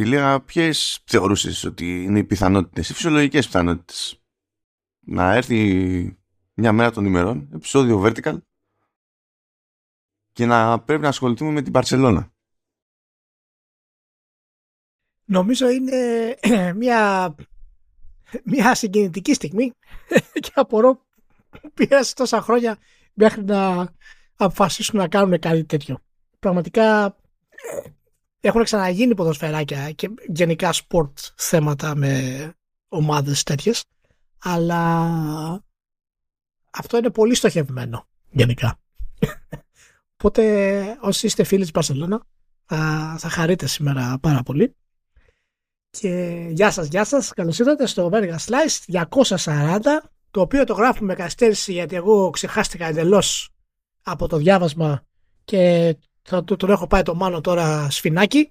η Λίγα ποιες θεωρούσες ότι είναι οι πιθανότητες, οι φυσιολογικές πιθανότητες; Να έρθει μια μέρα των ημερών, επεισόδιο Vertical και να πρέπει να ασχοληθούμε με την Παρσελώνα. Νομίζω είναι μια, μια συγκινητική στιγμή και απορώ πήρασε τόσα χρόνια μέχρι να αποφασίσουν να κάνουν κάτι τέτοιο. Πραγματικά έχουν ξαναγίνει ποδοσφαιράκια και γενικά sport θέματα με ομάδες τέτοιες αλλά αυτό είναι πολύ στοχευμένο γενικά. Οπότε όσοι είστε φίλοι της Μπαρσελόνα θα, θα χαρείτε σήμερα πάρα πολύ. Και γεια σας, γεια σας. Καλώς ήρθατε στο Vertical Slice 240 το οποίο το γράφουμε με καθυστέρηση γιατί εγώ ξεχάστηκα εντελώς από το διάβασμα και θα το, τον έχω πάει το μάνο τώρα σφινάκι.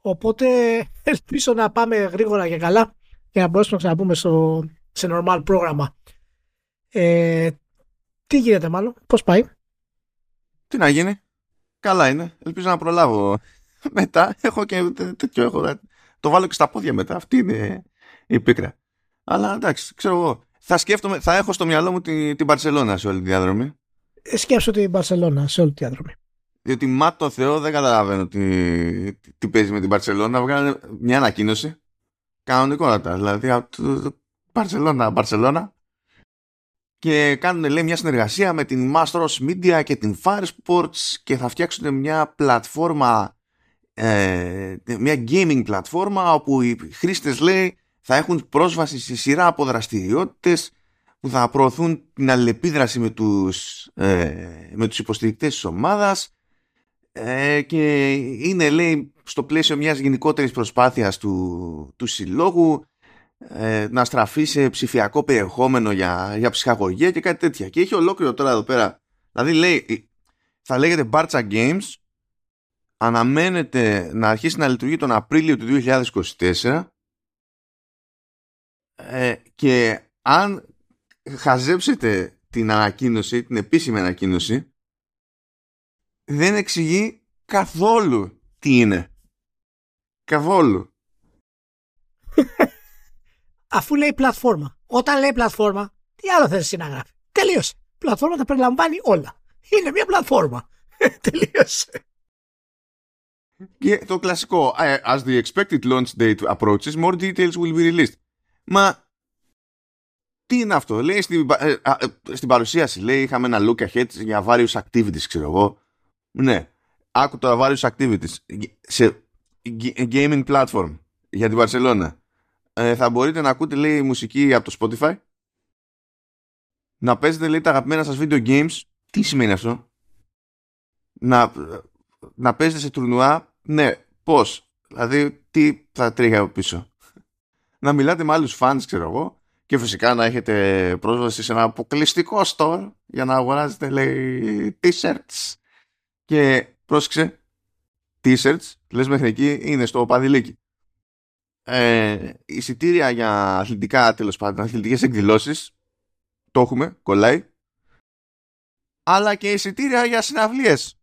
Οπότε ελπίζω να πάμε γρήγορα και καλά για να μπορέσουμε να ξαναπούμε στο, σε normal πρόγραμμα. Ε, τι γίνεται μάλλον, πώς πάει; Τι να γίνει; Καλά είναι. Ελπίζω να προλάβω. Μετά έχω και τέτοιο έχω. Το βάλω και στα πόδια μετά. Αυτή είναι η πίκρα. Αλλά εντάξει, ξέρω εγώ. Θα σκέφτομαι, θα έχω στο μυαλό μου την, την Παρσελώνα σε όλη τη διαδρομή. Ε, σκέψω την Παρσελώνα σε όλη τη διαδρομή. Διότι μα το Θεό δεν καταλαβαίνω τι, τι παίζει με την Παρσελώνα. Βγάλανε μια ανακοίνωση. Κανονικότατα. Δηλαδή, Παρσελώνα, Παρσελώνα και κάνουν λέει μια συνεργασία με την Mastros Media και την Fire Sports και θα φτιάξουν μια πλατφόρμα ε, μια gaming πλατφόρμα όπου οι χρήστες λέει θα έχουν πρόσβαση σε σειρά από δραστηριότητες που θα προωθούν την αλληλεπίδραση με τους, ε, με τους υποστηρικτές της ομάδας ε, και είναι λέει στο πλαίσιο μιας γενικότερης προσπάθειας του, του συλλόγου ε, να στραφεί σε ψηφιακό περιεχόμενο για, για ψυχαγωγία και κάτι τέτοια. Και έχει ολόκληρο τώρα εδώ πέρα. Δηλαδή λέει, θα λέγεται Barcha Games, αναμένεται να αρχίσει να λειτουργεί τον Απρίλιο του 2024 ε, και αν χαζέψετε την ανακοίνωση, την επίσημη ανακοίνωση, δεν εξηγεί καθόλου τι είναι. Καθόλου. αφού λέει πλατφόρμα. Όταν λέει πλατφόρμα, τι άλλο θες να γράφει; Τελείωσε. Πλατφόρμα τα περιλαμβάνει όλα. Είναι μια πλατφόρμα. Τελείωσε. Και το κλασικό, ε, as the expected launch date approaches, more details will be released. Μα τι είναι αυτό, λέει στην, ε, ε, στην παρουσίαση, λέει είχαμε ένα look ahead για various activities, ξέρω εγώ. Ναι, άκου τώρα various activities. Σε gaming platform για την Βαρσελόνα ε, θα μπορείτε να ακούτε λέει μουσική από το Spotify. Να παίζετε λέει τα αγαπημένα σας video games. Τι σημαίνει αυτό; Να, να παίζετε σε τουρνουά. Ναι πως δηλαδή τι θα τρέχει από πίσω; Να μιλάτε με άλλους fans ξέρω εγώ και φυσικά να έχετε πρόσβαση σε ένα αποκλειστικό store για να αγοράζετε λέει t-shirts και πρόσεξε t-shirts λες μέχρι εκεί είναι στο παδιλίκι ε, εισιτήρια για αθλητικά τέλος πάντων, αθλητικές εκδηλώσεις το έχουμε, κολλάει. Αλλά και εισιτήρια για συναυλίες.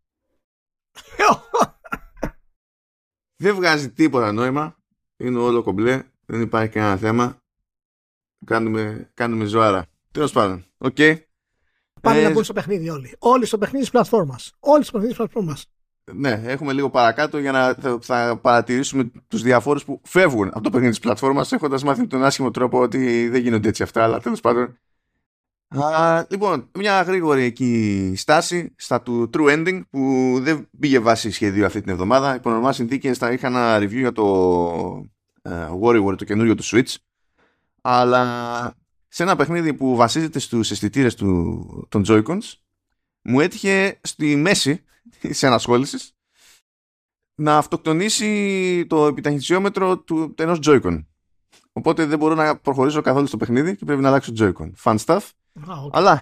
Δεν βγάζει τίποτα νόημα είναι όλο κομπλέ δεν υπάρχει κανένα θέμα. Κάνουμε, κάνουμε ζωάρα. Τέλος πάντων, OK. okay. Πάνε ε, να μπουν στο παιχνίδι όλοι. Όλοι στο παιχνίδι της πλατφόρμας. Όλοι στο παιχνίδι της πλατφόρμας. Ναι, έχουμε λίγο παρακάτω για να θα, θα παρατηρήσουμε τους διαφόρους που φεύγουν από το παιχνίδι της πλατφόρμας έχοντας μάθει με τον άσχημο τρόπο ότι δεν γίνονται έτσι αυτά, αλλά τέλος πάντων. Α, λοιπόν, μια γρήγορη εκεί στάση στα του True Ending που δεν πήγε βάση σχεδίου αυτή την εβδομάδα. Υπό νορμά συνθήκες θα είχα ένα review για το uh, Warrior, το καινούριο του Switch. Αλλά σε ένα παιχνίδι που βασίζεται στους αισθητήρες του, των Joy-Cons μου έτυχε στη μέση της ενασχόλησης να αυτοκτονήσει το επιταχυνσιόμετρο του ενός Joy-Con. Οπότε δεν μπορώ να προχωρήσω καθόλου στο παιχνίδι και πρέπει να αλλάξω Joy-Con. Fun stuff. Αλλά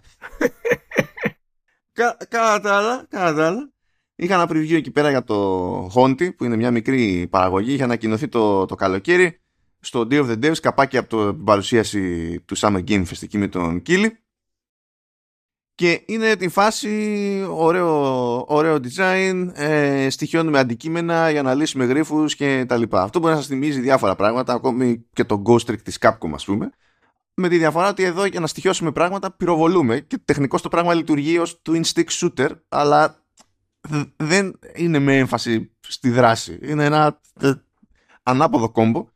κατά τα άλλα, κατά άλλα, είχα ένα preview εκεί πέρα για το Honti που είναι μια μικρή παραγωγή. Είχε ανακοινωθεί το, το καλοκαίρι στο Day of the Devs καπάκι από το, την παρουσίαση του Summer Game Fest εκεί με τον Κίλι και είναι τη φάση ωραίο, ωραίο design, ε, στοιχειώνουμε με αντικείμενα για να λύσουμε γρίφους και τα λοιπά. Αυτό μπορεί να σας θυμίζει διάφορα πράγματα, ακόμη και το Ghost Trick της Capcom ας πούμε. Με τη διαφορά ότι εδώ για να στοιχειώσουμε πράγματα πυροβολούμε και τεχνικώς το πράγμα λειτουργεί ως twin stick shooter, αλλά δεν είναι με έμφαση στη δράση. Είναι ένα ε, ανάποδο κόμπο,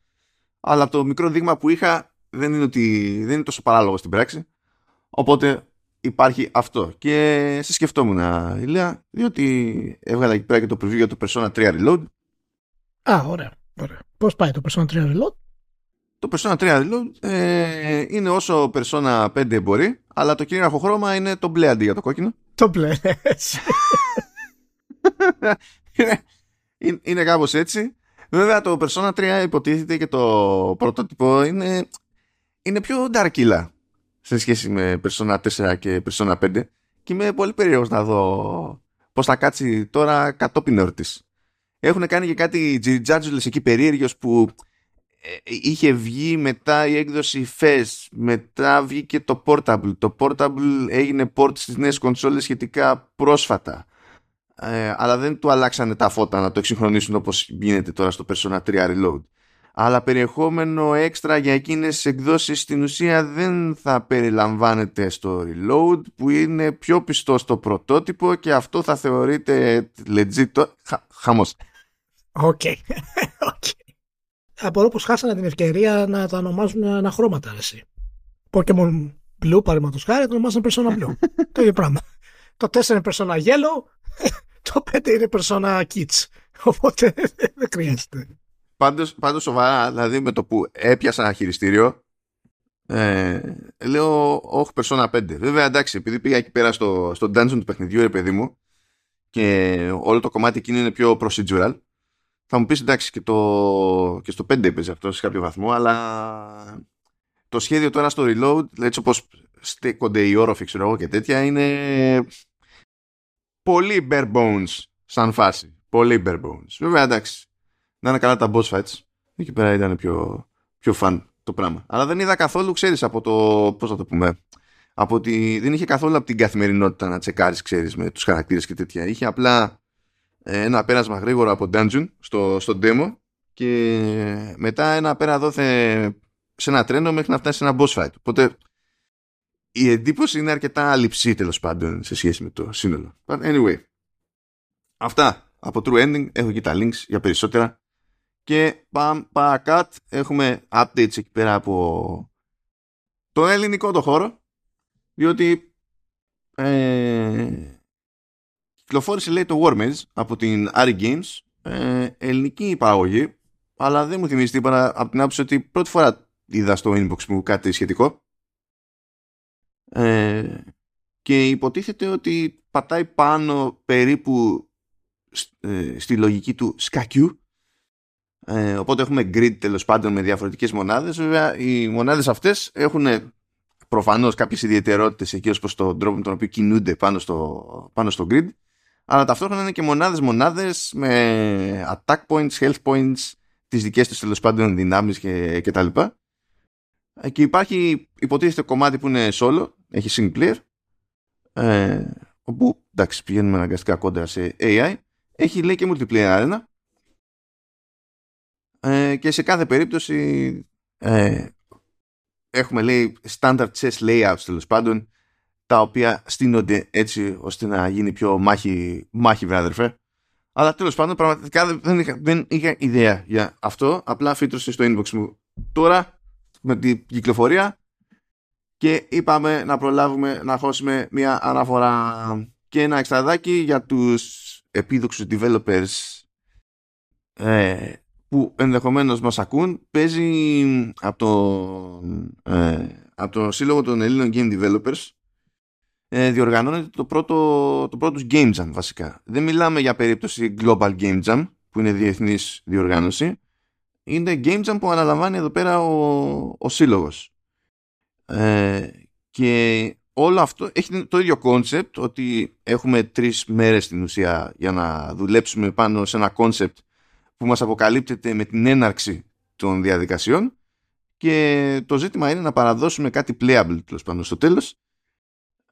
αλλά το μικρό δείγμα που είχα δεν είναι, ότι, δεν είναι τόσο παράλογο στην πράξη. Οπότε υπάρχει αυτό. Και σε σκεφτόμουν, Ηλία, διότι έβγαλα εκεί πέρα και το preview για το Persona 3 Reload. Α, ωραία. ωραία. Πώς πάει το Persona 3 Reload? Το Persona 3 Reload ε, είναι όσο Persona 5 μπορεί, αλλά το κυρίαρχο χρώμα είναι το μπλε αντί για το κόκκινο. Το μπλε. είναι, είναι, είναι κάπως έτσι. Βέβαια το Persona 3 υποτίθεται και το πρωτότυπο είναι, είναι πιο dark σε σχέση με Persona 4 και Persona 5 και είμαι πολύ περίεργος να δω πώς θα κάτσει τώρα κατόπιν εορτής. Έχουν κάνει και κάτι τζιτζάτζουλες εκεί περίεργος που ε, είχε βγει μετά η έκδοση FES, μετά βγήκε το Portable. Το Portable έγινε port στις νέες κονσόλες σχετικά πρόσφατα. Ε, αλλά δεν του αλλάξανε τα φώτα να το εξυγχρονίσουν όπως γίνεται τώρα στο Persona 3 Reload αλλά περιεχόμενο έξτρα για εκείνες τις εκδόσεις στην ουσία δεν θα περιλαμβάνεται στο reload που είναι πιο πιστό στο πρωτότυπο και αυτό θα θεωρείται legit Χα, χαμός. Οκ. Okay. okay. Απορώ πως χάσανε την ευκαιρία να τα ονομάζουν ανά χρώματα εσύ. Pokemon Blue παραδείγματος χάρη το ονομάζουν Persona Blue. το ίδιο πράγμα. Το 4 είναι Persona Yellow, το 5 είναι Persona Kids. Οπότε δεν χρειάζεται. Πάντως, πάντως σοβαρά, δηλαδή με το που έπιασα ένα χειριστήριο, ε, λέω, όχι, Persona 5. Βέβαια, εντάξει, επειδή πήγα εκεί πέρα στο, στο dungeon του παιχνιδιού, ρε παιδί μου, και όλο το κομμάτι εκείνο είναι πιο procedural, θα μου πεις εντάξει και, το, και στο 5 έπαιζε αυτό σε κάποιο βαθμό, αλλά το σχέδιο τώρα στο reload, έτσι όπως στέκονται οι όροφοι, ξέρω εγώ και τέτοια, είναι πολύ bare bones σαν φάση. Πολύ bare bones. Βέβαια, εντάξει, να είναι καλά τα boss fights. Εκεί πέρα ήταν πιο, πιο fun το πράγμα. Αλλά δεν είδα καθόλου, ξέρεις, από το, πώς θα το πούμε, από ότι δεν είχε καθόλου από την καθημερινότητα να τσεκάρεις, ξέρεις, με τους χαρακτήρες και τέτοια. Είχε απλά ε, ένα πέρασμα γρήγορο από dungeon στο, στο demo και μετά ένα πέρα δόθε σε ένα τρένο μέχρι να φτάσει σε ένα boss fight. Οπότε η εντύπωση είναι αρκετά λειψή τέλος πάντων σε σχέση με το σύνολο. But anyway, αυτά από True Ending. Έχω εκεί τα links για περισσότερα και πάμε παρακάτω έχουμε updates εκεί πέρα από το ελληνικό το χώρο διότι ε, κυκλοφόρησε λέει το War από την Ari Games ε, ελληνική παραγωγή αλλά δεν μου θυμίζει τίποτα από την άποψη ότι πρώτη φορά είδα στο inbox μου κάτι σχετικό ε, και υποτίθεται ότι πατάει πάνω περίπου ε, στη λογική του σκακιού ε, οπότε έχουμε grid τέλος πάντων με διαφορετικές μονάδες. Βέβαια οι μονάδες αυτές έχουν προφανώς κάποιες ιδιαιτερότητες εκεί ως προς τον τρόπο με τον οποίο κινούνται πάνω στο, πάνω στο grid. Αλλά ταυτόχρονα είναι και μονάδες μονάδες με attack points, health points, τις δικές τους τέλος πάντων δυνάμεις και, και τα λοιπά. Ε, και υπάρχει υποτίθεται κομμάτι που είναι solo, έχει single player, ε, όπου εντάξει πηγαίνουμε αναγκαστικά κόντρα σε AI. Έχει λέει και multiplayer arena, ε, και σε κάθε περίπτωση ε, έχουμε λέει standard chess layouts τέλος πάντων τα οποία στείνονται έτσι ώστε να γίνει πιο μάχη, μάχη βράδερφε. Αλλά τέλος πάντων πραγματικά δεν είχα, δεν είχα ιδέα για αυτό. Απλά φύτρωσε στο inbox μου τώρα με την κυκλοφορία και είπαμε να προλάβουμε να χώσουμε μια αναφορά και ένα εξτραδάκι για τους επίδοξους developers ε, που ενδεχομένως μας ακούν παίζει από το, ε, από το Σύλλογο των Ελλήνων Game Developers ε, διοργανώνεται το πρώτο, το πρώτος Game Jam βασικά. Δεν μιλάμε για περίπτωση Global Game Jam που είναι διεθνής διοργάνωση. Είναι Game Jam που αναλαμβάνει εδώ πέρα ο, ο Σύλλογος. Ε, και όλο αυτό έχει το ίδιο concept ότι έχουμε τρεις μέρες στην ουσία για να δουλέψουμε πάνω σε ένα concept που μας αποκαλύπτεται με την έναρξη των διαδικασιών. Και το ζήτημα είναι να παραδώσουμε κάτι playable τέλος πάντων στο τέλος.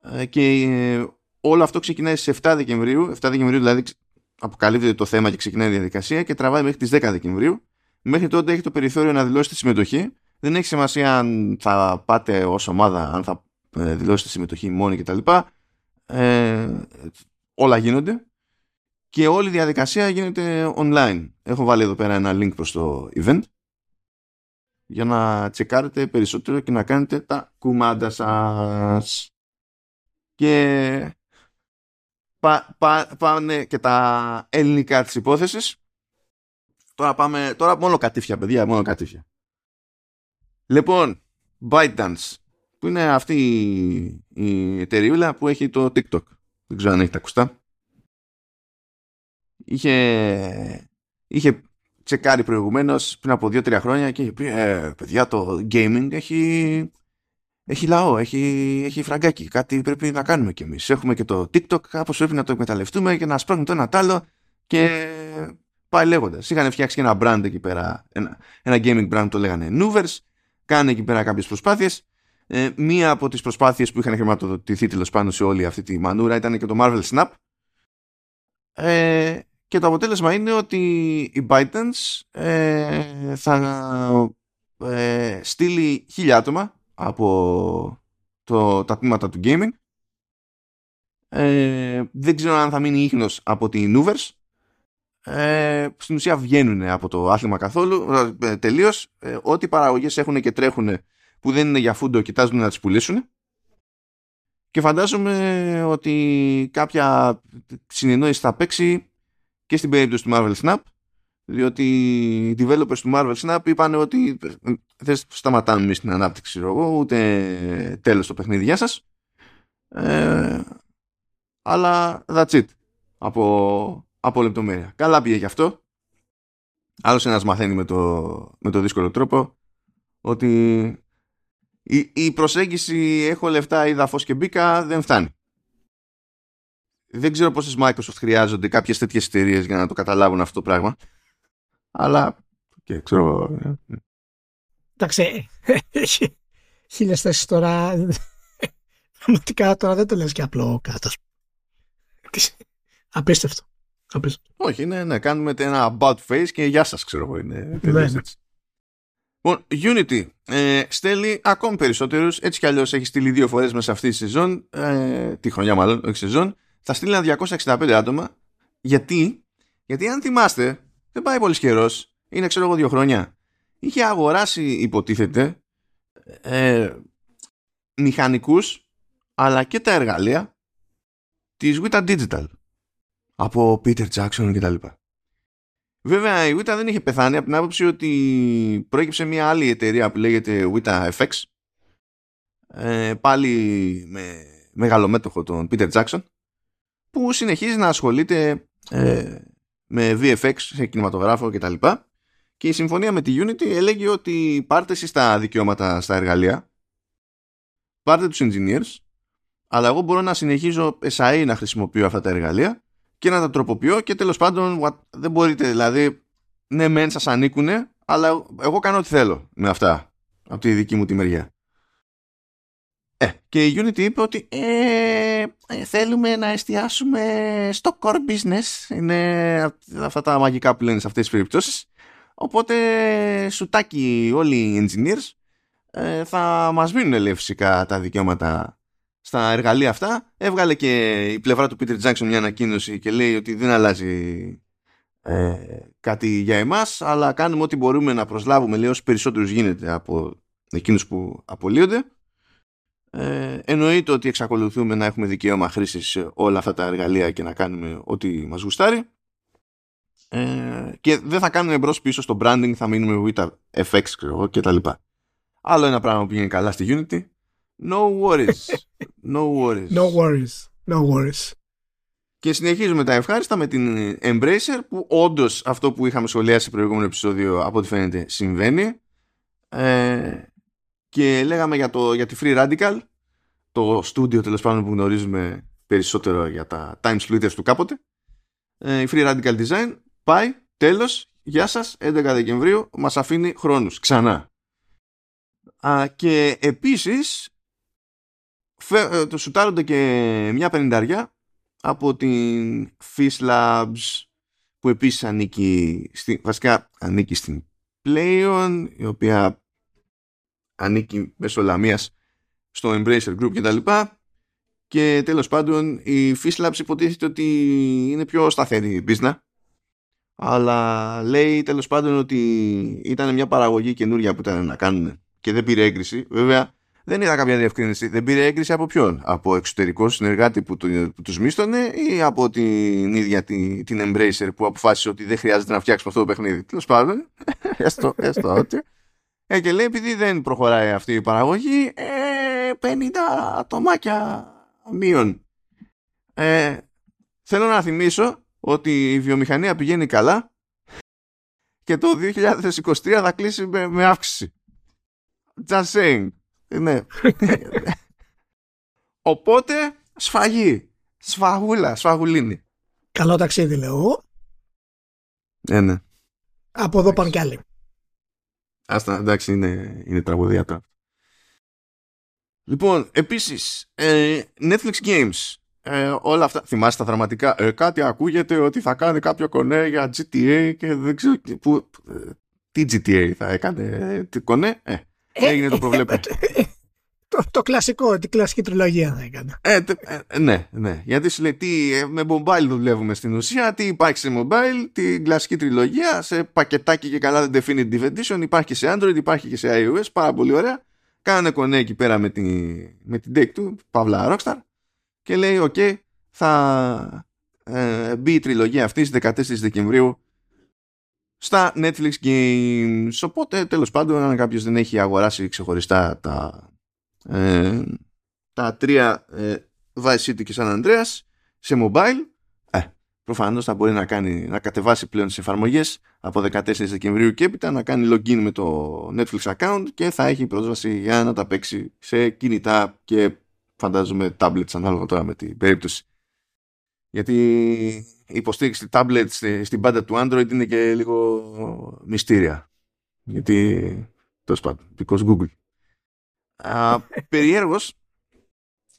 Ε, και ε, όλο αυτό ξεκινάει στις 7 Δεκεμβρίου. 7 Δεκεμβρίου δηλαδή αποκαλύπτεται το θέμα και ξεκινάει η διαδικασία και τραβάει μέχρι τις 10 Δεκεμβρίου. Μέχρι τότε έχει το περιθώριο να δηλώσει τη συμμετοχή δεν έχει σημασία αν θα πάτε ως ομάδα αν θα δηλώσετε συμμετοχή μόνοι κτλ ε, όλα γίνονται και όλη η διαδικασία γίνεται online. Έχω βάλει εδώ πέρα ένα link προς το event για να τσεκάρετε περισσότερο και να κάνετε τα κουμάντα σας. Και πά, πάνε και τα ελληνικά της υπόθεσης. Τώρα πάμε, τώρα μόνο κατήφια παιδιά, μόνο κατήφια. Λοιπόν, ByteDance, που είναι αυτή η εταιρεία που έχει το TikTok. Δεν ξέρω αν έχετε ακουστά είχε, είχε τσεκάρει προηγουμένως πριν από 2-3 χρόνια και είχε πει ε, παιδιά το gaming έχει, έχει λαό, έχει, έχει φραγκάκι, κάτι πρέπει να κάνουμε κι εμείς. Έχουμε και το TikTok, κάπως πρέπει να το εκμεταλλευτούμε και να σπρώχνουμε το ένα τ' άλλο και πάει λέγοντας. Είχαν φτιάξει και ένα brand εκεί πέρα, ένα, ένα gaming brand το λέγανε Noovers, κάνε εκεί πέρα κάποιες προσπάθειες. Ε, μία από τις προσπάθειες που είχαν χρηματοδοτηθεί τέλος πάνω σε όλη αυτή τη μανούρα ήταν και το Marvel Snap. Ε, και το αποτέλεσμα είναι ότι η ByteDance ε, θα ε, στείλει χίλια άτομα από το, τα τμήματα του gaming. Ε, δεν ξέρω αν θα μείνει ίχνος από την Noovers. Ε, στην ουσία βγαίνουν από το άθλημα καθόλου ε, τελείως. Ε, ό,τι παραγωγές έχουν και τρέχουν που δεν είναι για φούντο κοιτάζουν να τις πουλήσουν. Και φαντάζομαι ότι κάποια συνεννόηση θα παίξει και στην περίπτωση του Marvel Snap διότι οι developers του Marvel Snap είπαν ότι δεν σταματάμε εμείς την ανάπτυξη εγώ, ούτε τέλος το παιχνίδι για σας ε, αλλά that's it από, από λεπτομέρεια καλά πήγε γι' αυτό άλλος ένας μαθαίνει με το, με το δύσκολο τρόπο ότι η, η προσέγγιση έχω λεφτά, είδα φως και μπήκα δεν φτάνει δεν ξέρω πόσες Microsoft χρειάζονται κάποιες τέτοιες εταιρείες για να το καταλάβουν αυτό το πράγμα. Αλλά, και ξέρω... Ε, Εντάξει, έχει χίλιες θέσεις τώρα. Πραγματικά τώρα δεν το λες και απλό κάτω. Απίστευτο. Απίστευτο. Όχι, ναι, ναι, κάνουμε ένα about face και γεια σας, ξέρω εγώ. Είναι ναι, ναι. Λοιπόν, Unity ε, στέλνει ακόμη περισσότερους, έτσι κι αλλιώς έχει στείλει δύο φορές μέσα αυτή τη σεζόν, ε, τη χρονιά μάλλον, όχι σεζόν, θα στείλει ένα 265 άτομα. Γιατί, γιατί αν θυμάστε, δεν πάει πολύς καιρός, είναι ξέρω εγώ δύο χρόνια. Είχε αγοράσει, υποτίθεται, ε, μηχανικούς αλλά και τα εργαλεία της Wita Digital από Peter Jackson κτλ. Βέβαια η Wita δεν είχε πεθάνει από την άποψη ότι προέκυψε μια άλλη εταιρεία που λέγεται Wita FX ε, πάλι με μεγαλομέτωχο τον Peter Jackson που συνεχίζει να ασχολείται ε, με VFX σε κινηματογράφο κτλ. Και, και η συμφωνία με τη Unity έλεγε ότι πάρτε εσείς τα δικαιώματα στα εργαλεία, πάρτε τους engineers, αλλά εγώ μπορώ να συνεχίζω SAE να χρησιμοποιώ αυτά τα εργαλεία και να τα τροποποιώ και τέλος πάντων what, δεν μπορείτε δηλαδή ναι μεν σας ανήκουνε αλλά εγώ κάνω ό,τι θέλω με αυτά από τη δική μου τη μεριά. Ε, και η Unity είπε ότι ε, ε, θέλουμε να εστιάσουμε στο core business. Είναι αυτά τα μαγικά που λένε σε αυτές τις περιπτώσεις. Οπότε σουτάκι όλοι οι engineers ε, θα μας μείνουν λέει φυσικά τα δικαιώματα στα εργαλεία αυτά. Έβγαλε και η πλευρά του Peter Jackson μια ανακοίνωση και λέει ότι δεν αλλάζει ε, κάτι για εμάς αλλά κάνουμε ό,τι μπορούμε να προσλάβουμε λέει όσο περισσότερους γίνεται από εκείνους που απολύονται. Ε, εννοείται ότι εξακολουθούμε να έχουμε δικαίωμα χρήσης σε όλα αυτά τα εργαλεία και να κάνουμε ό,τι μας γουστάρει. Ε, και δεν θα κάνουμε μπρος πίσω στο branding θα μείνουμε with FX ξέρω, και τα λοιπά. Άλλο ένα πράγμα που γίνει καλά στη Unity no worries. No worries. No worries. No worries. Και συνεχίζουμε τα ευχάριστα με την Embracer που όντως αυτό που είχαμε σχολιάσει σε προηγούμενο επεισόδιο από ό,τι φαίνεται συμβαίνει. Ε, και λέγαμε για, το, για τη Free Radical το στούντιο τέλος πάντων που γνωρίζουμε περισσότερο για τα time splitters του κάποτε. Ε, η Free Radical Design πάει τέλος γεια σας 11 Δεκεμβρίου μας αφήνει χρόνους ξανά. Α, και επίσης φε, το σουτάρονται και μια πενηνταριά από την Fish Labs που επίσης ανήκει στη, βασικά ανήκει στην Playon η οποία ανήκει μέσω λαμίας στο Embracer Group κτλ. Και τέλος πάντων η Fish Labs υποτίθεται ότι είναι πιο σταθερή η business αλλά λέει τέλος πάντων ότι ήταν μια παραγωγή καινούρια που ήταν να κάνουν και δεν πήρε έγκριση. Βέβαια δεν είδα κάποια διευκρίνηση. Δεν πήρε έγκριση από ποιον; Από εξωτερικό συνεργάτη που, του, που τους μίστονε ή από την ίδια την, την Embracer που αποφάσισε ότι δεν χρειάζεται να φτιάξουμε αυτό το παιχνίδι; Τέλος πάντων, έστω, έστω ότι. Ε, και λέει επειδή δεν προχωράει αυτή η παραγωγή, ε, 50 ατομάκια μείον. Ε, θέλω να θυμίσω ότι η βιομηχανία πηγαίνει καλά και το 2023 θα κλείσει με, με αύξηση. Just saying. Ναι. Οπότε σφαγή. Σφαγούλα, σφαγουλίνη. Καλό ταξίδι λέω εγώ. Ε, ναι. Από εδώ πάνε κι άλλοι. Άστα, εντάξει, είναι, είναι τραγωδία τώρα. Λοιπόν, επίσης, ε, Netflix Games. Ε, όλα αυτά, θυμάστε τα δραματικά. Ε, κάτι ακούγεται ότι θα κάνει κάποιο κονέ για GTA και δεν ξέρω που, ε, τι GTA θα έκανε. Ε, τι κονέ, ε, Έγινε το προβλέπω. το, το κλασικό, την κλασική τριλογία θα έκανε. Ε, ε, ναι, ναι. Γιατί σου λέει τι, ε, με mobile δουλεύουμε στην ουσία, τι υπάρχει σε mobile, την κλασική τριλογία, σε πακετάκι και καλά Definitive Edition, υπάρχει και σε Android, υπάρχει και σε iOS, πάρα πολύ ωραία. Κάνανε κονέ εκεί πέρα με, τη, με την Take-Two, παύλα Rockstar, και λέει, οκ, okay, θα ε, μπει η τριλογία αυτή στις 14 Δεκεμβρίου στα Netflix Games. Οπότε τέλος πάντων αν κάποιος δεν έχει αγοράσει ξεχωριστά τα, ε, τα τρία ε, Vice City και San Andreas σε mobile ε, προφανώς θα μπορεί να, κάνει, να κατεβάσει πλέον τις εφαρμογές από 14 Δεκεμβρίου και έπειτα να κάνει login με το Netflix account και θα έχει πρόσβαση για να τα παίξει σε κινητά και φαντάζομαι tablets ανάλογα τώρα με την περίπτωση. Γιατί η υποστήριξη tablet στην πάντα του Android είναι και λίγο μυστήρια. Γιατί, τέλος πάντων, because Google. Α, περιέργως,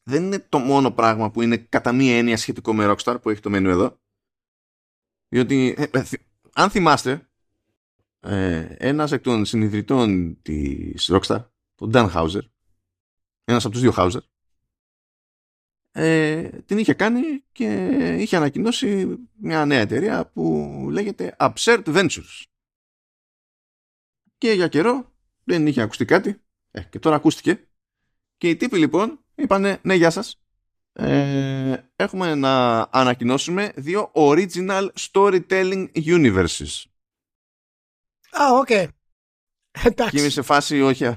δεν είναι το μόνο πράγμα που είναι κατά μία έννοια σχετικό με Rockstar που έχει το μενού εδώ. Διότι, ε, ε, αν θυμάστε, ε, ένας εκ των συνειδητών της Rockstar, τον Dan Hauser, ένας από τους δύο Hauser, ε, την είχε κάνει και είχε ανακοινώσει μια νέα εταιρεία που λέγεται Absurd Ventures. Και για καιρό δεν είχε ακουστεί κάτι ε, και τώρα ακούστηκε και οι τύποι λοιπόν είπανε ναι γεια σας ε, έχουμε να ανακοινώσουμε δύο original storytelling universes. Α, οκ. Okay. Και είμαι σε φάση όχι, ε,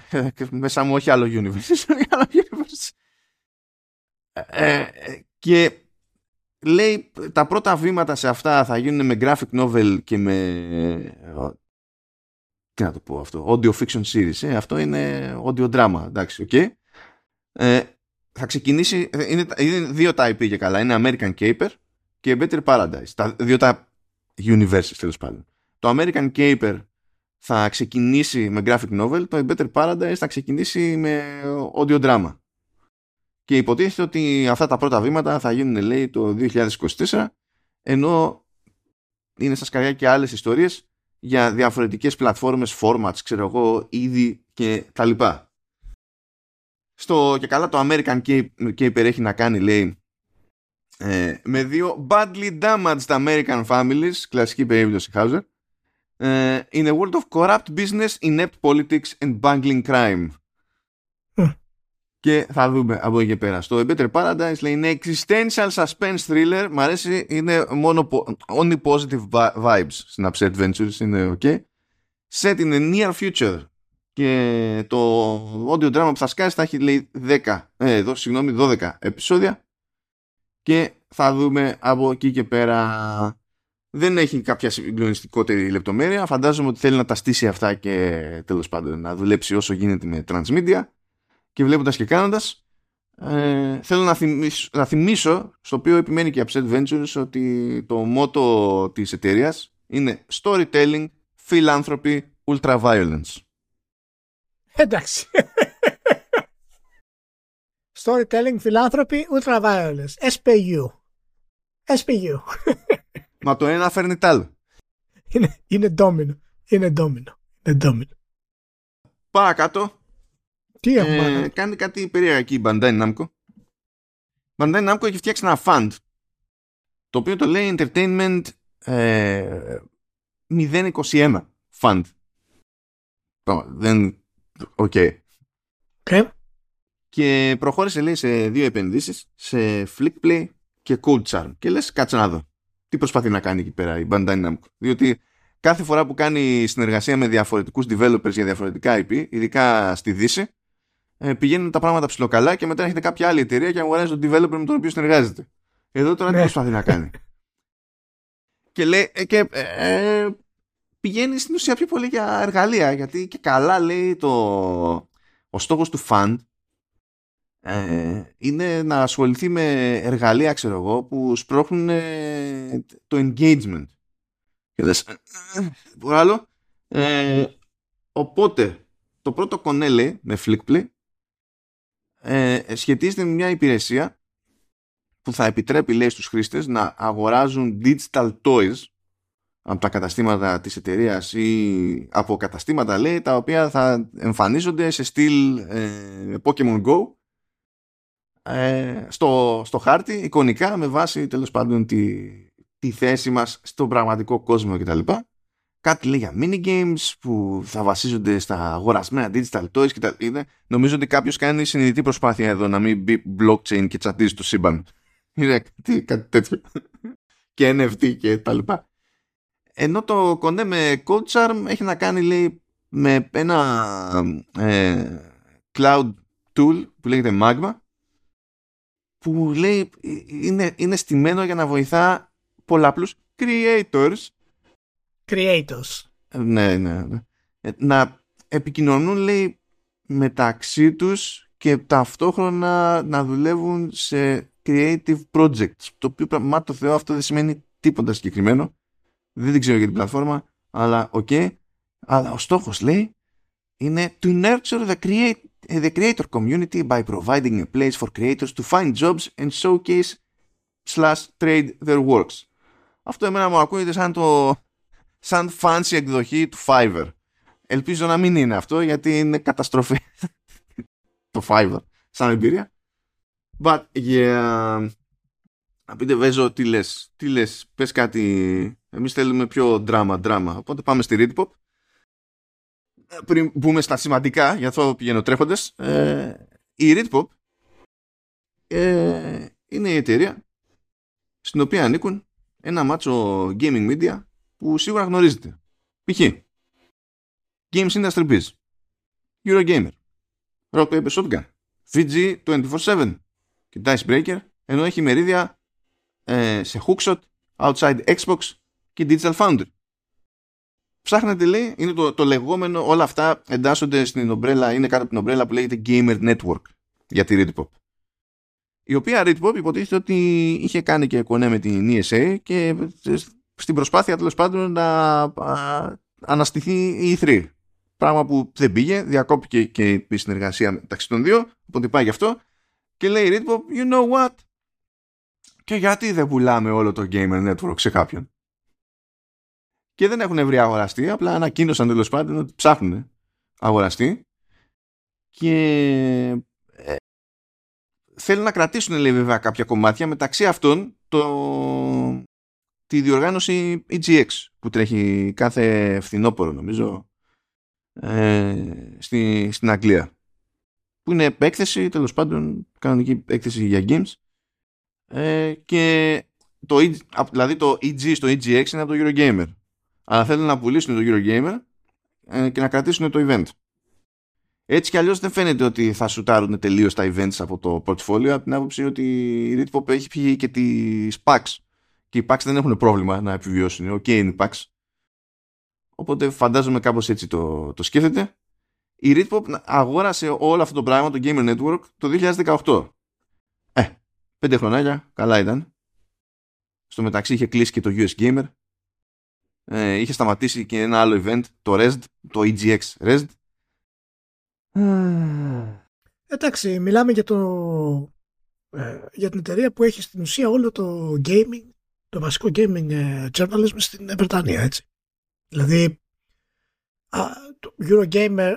μέσα μου όχι άλλο universe, άλλο universe. Ε, και λέει τα πρώτα βήματα σε αυτά θα γίνουν με graphic novel και με τι να το πω αυτό audio fiction series ε, αυτό είναι audio drama εντάξει okay. ε, θα ξεκινήσει είναι, είναι δύο τα IP και καλά είναι American Caper και Better Paradise τα δύο τα universes τέλος πάντων το American Caper θα ξεκινήσει με graphic novel το Better Paradise θα ξεκινήσει με audio drama και υποτίθεται ότι αυτά τα πρώτα βήματα θα γίνουν λέει το 2024 ενώ είναι στα σκαριά και άλλες ιστορίες για διαφορετικές πλατφόρμες, formats, ξέρω εγώ, είδη και τα λοιπά. Στο και καλά το American Caper έχει να κάνει λέει ε, με δύο badly damaged American families, κλασική περίπτωση Hauser, ε, in a world of corrupt business, inept politics and bungling crime και θα δούμε από εκεί και πέρα. Στο Better Paradise λέει είναι existential suspense thriller. Μ' αρέσει, είναι μόνο only positive vibes στην Upset Adventures, είναι ok. Set in the near future. Και το audio drama που θα σκάσει θα έχει λέει 10, ε, εδώ, συγγνώμη, 12 επεισόδια. Και θα δούμε από εκεί και πέρα. Δεν έχει κάποια συγκλονιστικότερη λεπτομέρεια. Φαντάζομαι ότι θέλει να τα στήσει αυτά και τέλος πάντων να δουλέψει όσο γίνεται με transmedia και βλέποντας και κάνοντας ε, θέλω να θυμίσω, να θυμίσω στο οποίο επιμένει και η Upset Ventures ότι το μότο της εταιρείας είναι storytelling, philanthropy, ultra violence. Εντάξει. Storytelling, φιλάνθρωποι, ultraviolence. SPU. SPU. Μα το ένα φέρνει τ' άλλο. είναι, είναι ντόμινο. Είναι ντόμινο. Είναι ντόμινο. Πάμε κάτω. Τι έχουμε Ε, ε, κάνει κάτι περίεργα εκεί η Bandai Namco. Η Bandai Namco έχει φτιάξει ένα fund το οποίο το λέει Entertainment ε, 021 fund. Ω, Δεν... Οκ. okay. Και προχώρησε λέει σε δύο επενδύσεις σε Flickplay και Cold Charm. Και λες κάτσε να δω. Τι προσπαθεί να κάνει εκεί πέρα η Bandai Namco. Διότι κάθε φορά που κάνει συνεργασία με διαφορετικούς developers για διαφορετικά IP, ειδικά στη Δύση, ε, πηγαίνουν τα πράγματα ψιλοκαλά και μετά έρχεται κάποια άλλη εταιρεία και αγοράζει τον developer με τον οποίο συνεργάζεται. Εδώ τώρα τι Ναι. προσπαθεί να κάνει. και λέει, ε, και, ε, πηγαίνει στην ουσία πιο πολύ για εργαλεία, γιατί και καλά λέει το, ο στόχος του fund ε, είναι να ασχοληθεί με εργαλεία, ξέρω εγώ, που σπρώχνουν ε, το engagement. Και λες, ε, ε, τι άλλο. Ε, οπότε, το πρώτο κονέλε με Flickplay ε, σχετίζεται με μια υπηρεσία που θα επιτρέπει, λέει, στους χρήστες να αγοράζουν digital toys από τα καταστήματα της εταιρείας ή από καταστήματα, λέει, τα οποία θα εμφανίζονται σε στυλ ε, Pokemon Go ε, στο, στο χάρτη, εικονικά, με βάση, τέλος πάντων, τη, τη θέση μας στον πραγματικό κόσμο κτλ. Κάτι λέει για minigames που θα βασίζονται στα αγορασμένα digital toys κτλ. Είναι, νομίζω ότι κάποιος κάνει συνειδητή προσπάθεια εδώ να μην μπει blockchain και τσατίζει το σύμπαν. Είναι κάτι, κάτι τέτοιο. και NFT και τα λοιπά. Ενώ το κονέ με Code Charm έχει να κάνει λέει με ένα ε, cloud tool που λέγεται Magma που λέει είναι, είναι στημένο για να βοηθά πολλαπλούς creators Creators. ναι, ναι, ναι. Ε, να επικοινωνούν λέει μεταξύ τους και ταυτόχρονα να δουλεύουν σε creative projects το οποίο πράγμα το Θεό αυτό δεν σημαίνει τίποτα συγκεκριμένο δεν την ξέρω για την πλατφόρμα αλλά οκ αλλά ο στόχος λέει είναι to nurture the, create, the creator community by providing a place for creators to find jobs and showcase slash trade their works αυτό εμένα μου ακούγεται σαν το σαν fancy εκδοχή του Fiverr. Ελπίζω να μην είναι αυτό γιατί είναι καταστροφή το Fiverr σαν εμπειρία. But yeah. Να πείτε Βέζο τι λες, τι λες, πες κάτι, εμείς θέλουμε πιο δράμα, δράμα. Οπότε πάμε στη Readpop. Ε, Πριν μπούμε στα σημαντικά, για αυτό πηγαίνω τρέχοντες, ε, η Readpop ε, είναι η εταιρεία στην οποία ανήκουν ένα μάτσο gaming media που σίγουρα γνωρίζετε. Π.χ. Games Industry Biz, Eurogamer, Rock Paper Shotgun, VG 24-7 και Dice Breaker, ενώ έχει μερίδια ε, σε Hookshot, Outside Xbox και Digital Foundry. Ψάχνετε λέει, είναι το, το λεγόμενο, όλα αυτά εντάσσονται στην ομπρέλα, είναι κάτω από την ομπρέλα που λέγεται Gamer Network για τη Ritpop. Η οποία Ritpop υποτίθεται ότι είχε κάνει και κονέ με την ESA και στην προσπάθεια τέλος πάντων να α, αναστηθεί η E3. Πράγμα που δεν πήγε, διακόπηκε και η συνεργασία μεταξύ των δύο, οπότε πάει γι' αυτό. Και λέει η Ritpop, you know what? Και γιατί δεν πουλάμε όλο το Gamer Network σε κάποιον; Και δεν έχουν βρει αγοραστή, απλά ανακοίνωσαν τέλος πάντων ότι ψάχνουν αγοραστή. Και ε, θέλουν να κρατήσουν λέει βέβαια κάποια κομμάτια μεταξύ αυτών το, τη διοργάνωση EGX που τρέχει κάθε φθινόπωρο νομίζω ε, στη, στην Αγγλία. Που είναι έκθεση τέλος πάντων κανονική έκθεση για games. Ε, και το, E- δηλαδή το EG στο EGX είναι από το Eurogamer. Αλλά θέλουν να πουλήσουν το Eurogamer ε, και να κρατήσουν το event. Έτσι κι αλλιώς δεν φαίνεται ότι θα σουτάρουν τελείως τα events από το portfolio από την άποψη ότι η Ritpop έχει πιει και τις PAX και οι PAX δεν έχουν πρόβλημα να επιβιώσουν. Οκ okay, είναι οι PAX. Οπότε φαντάζομαι κάπως έτσι το, το σκέφτεται. Η ReedPop αγόρασε όλο αυτό το πράγμα, το Gamer Network, το 2018. Ε, πέντε χρονάκια, καλά ήταν. Στο μεταξύ είχε κλείσει και το US Gamer. Ε, είχε σταματήσει και ένα άλλο event, το Rezzed, το EGX Rezzed. Εντάξει, μιλάμε για, το, ε, για την εταιρεία που έχει στην ουσία όλο το gaming, το βασικό gaming ε, journalism στην Βρετανία, έτσι. Δηλαδή, α, το Eurogamer,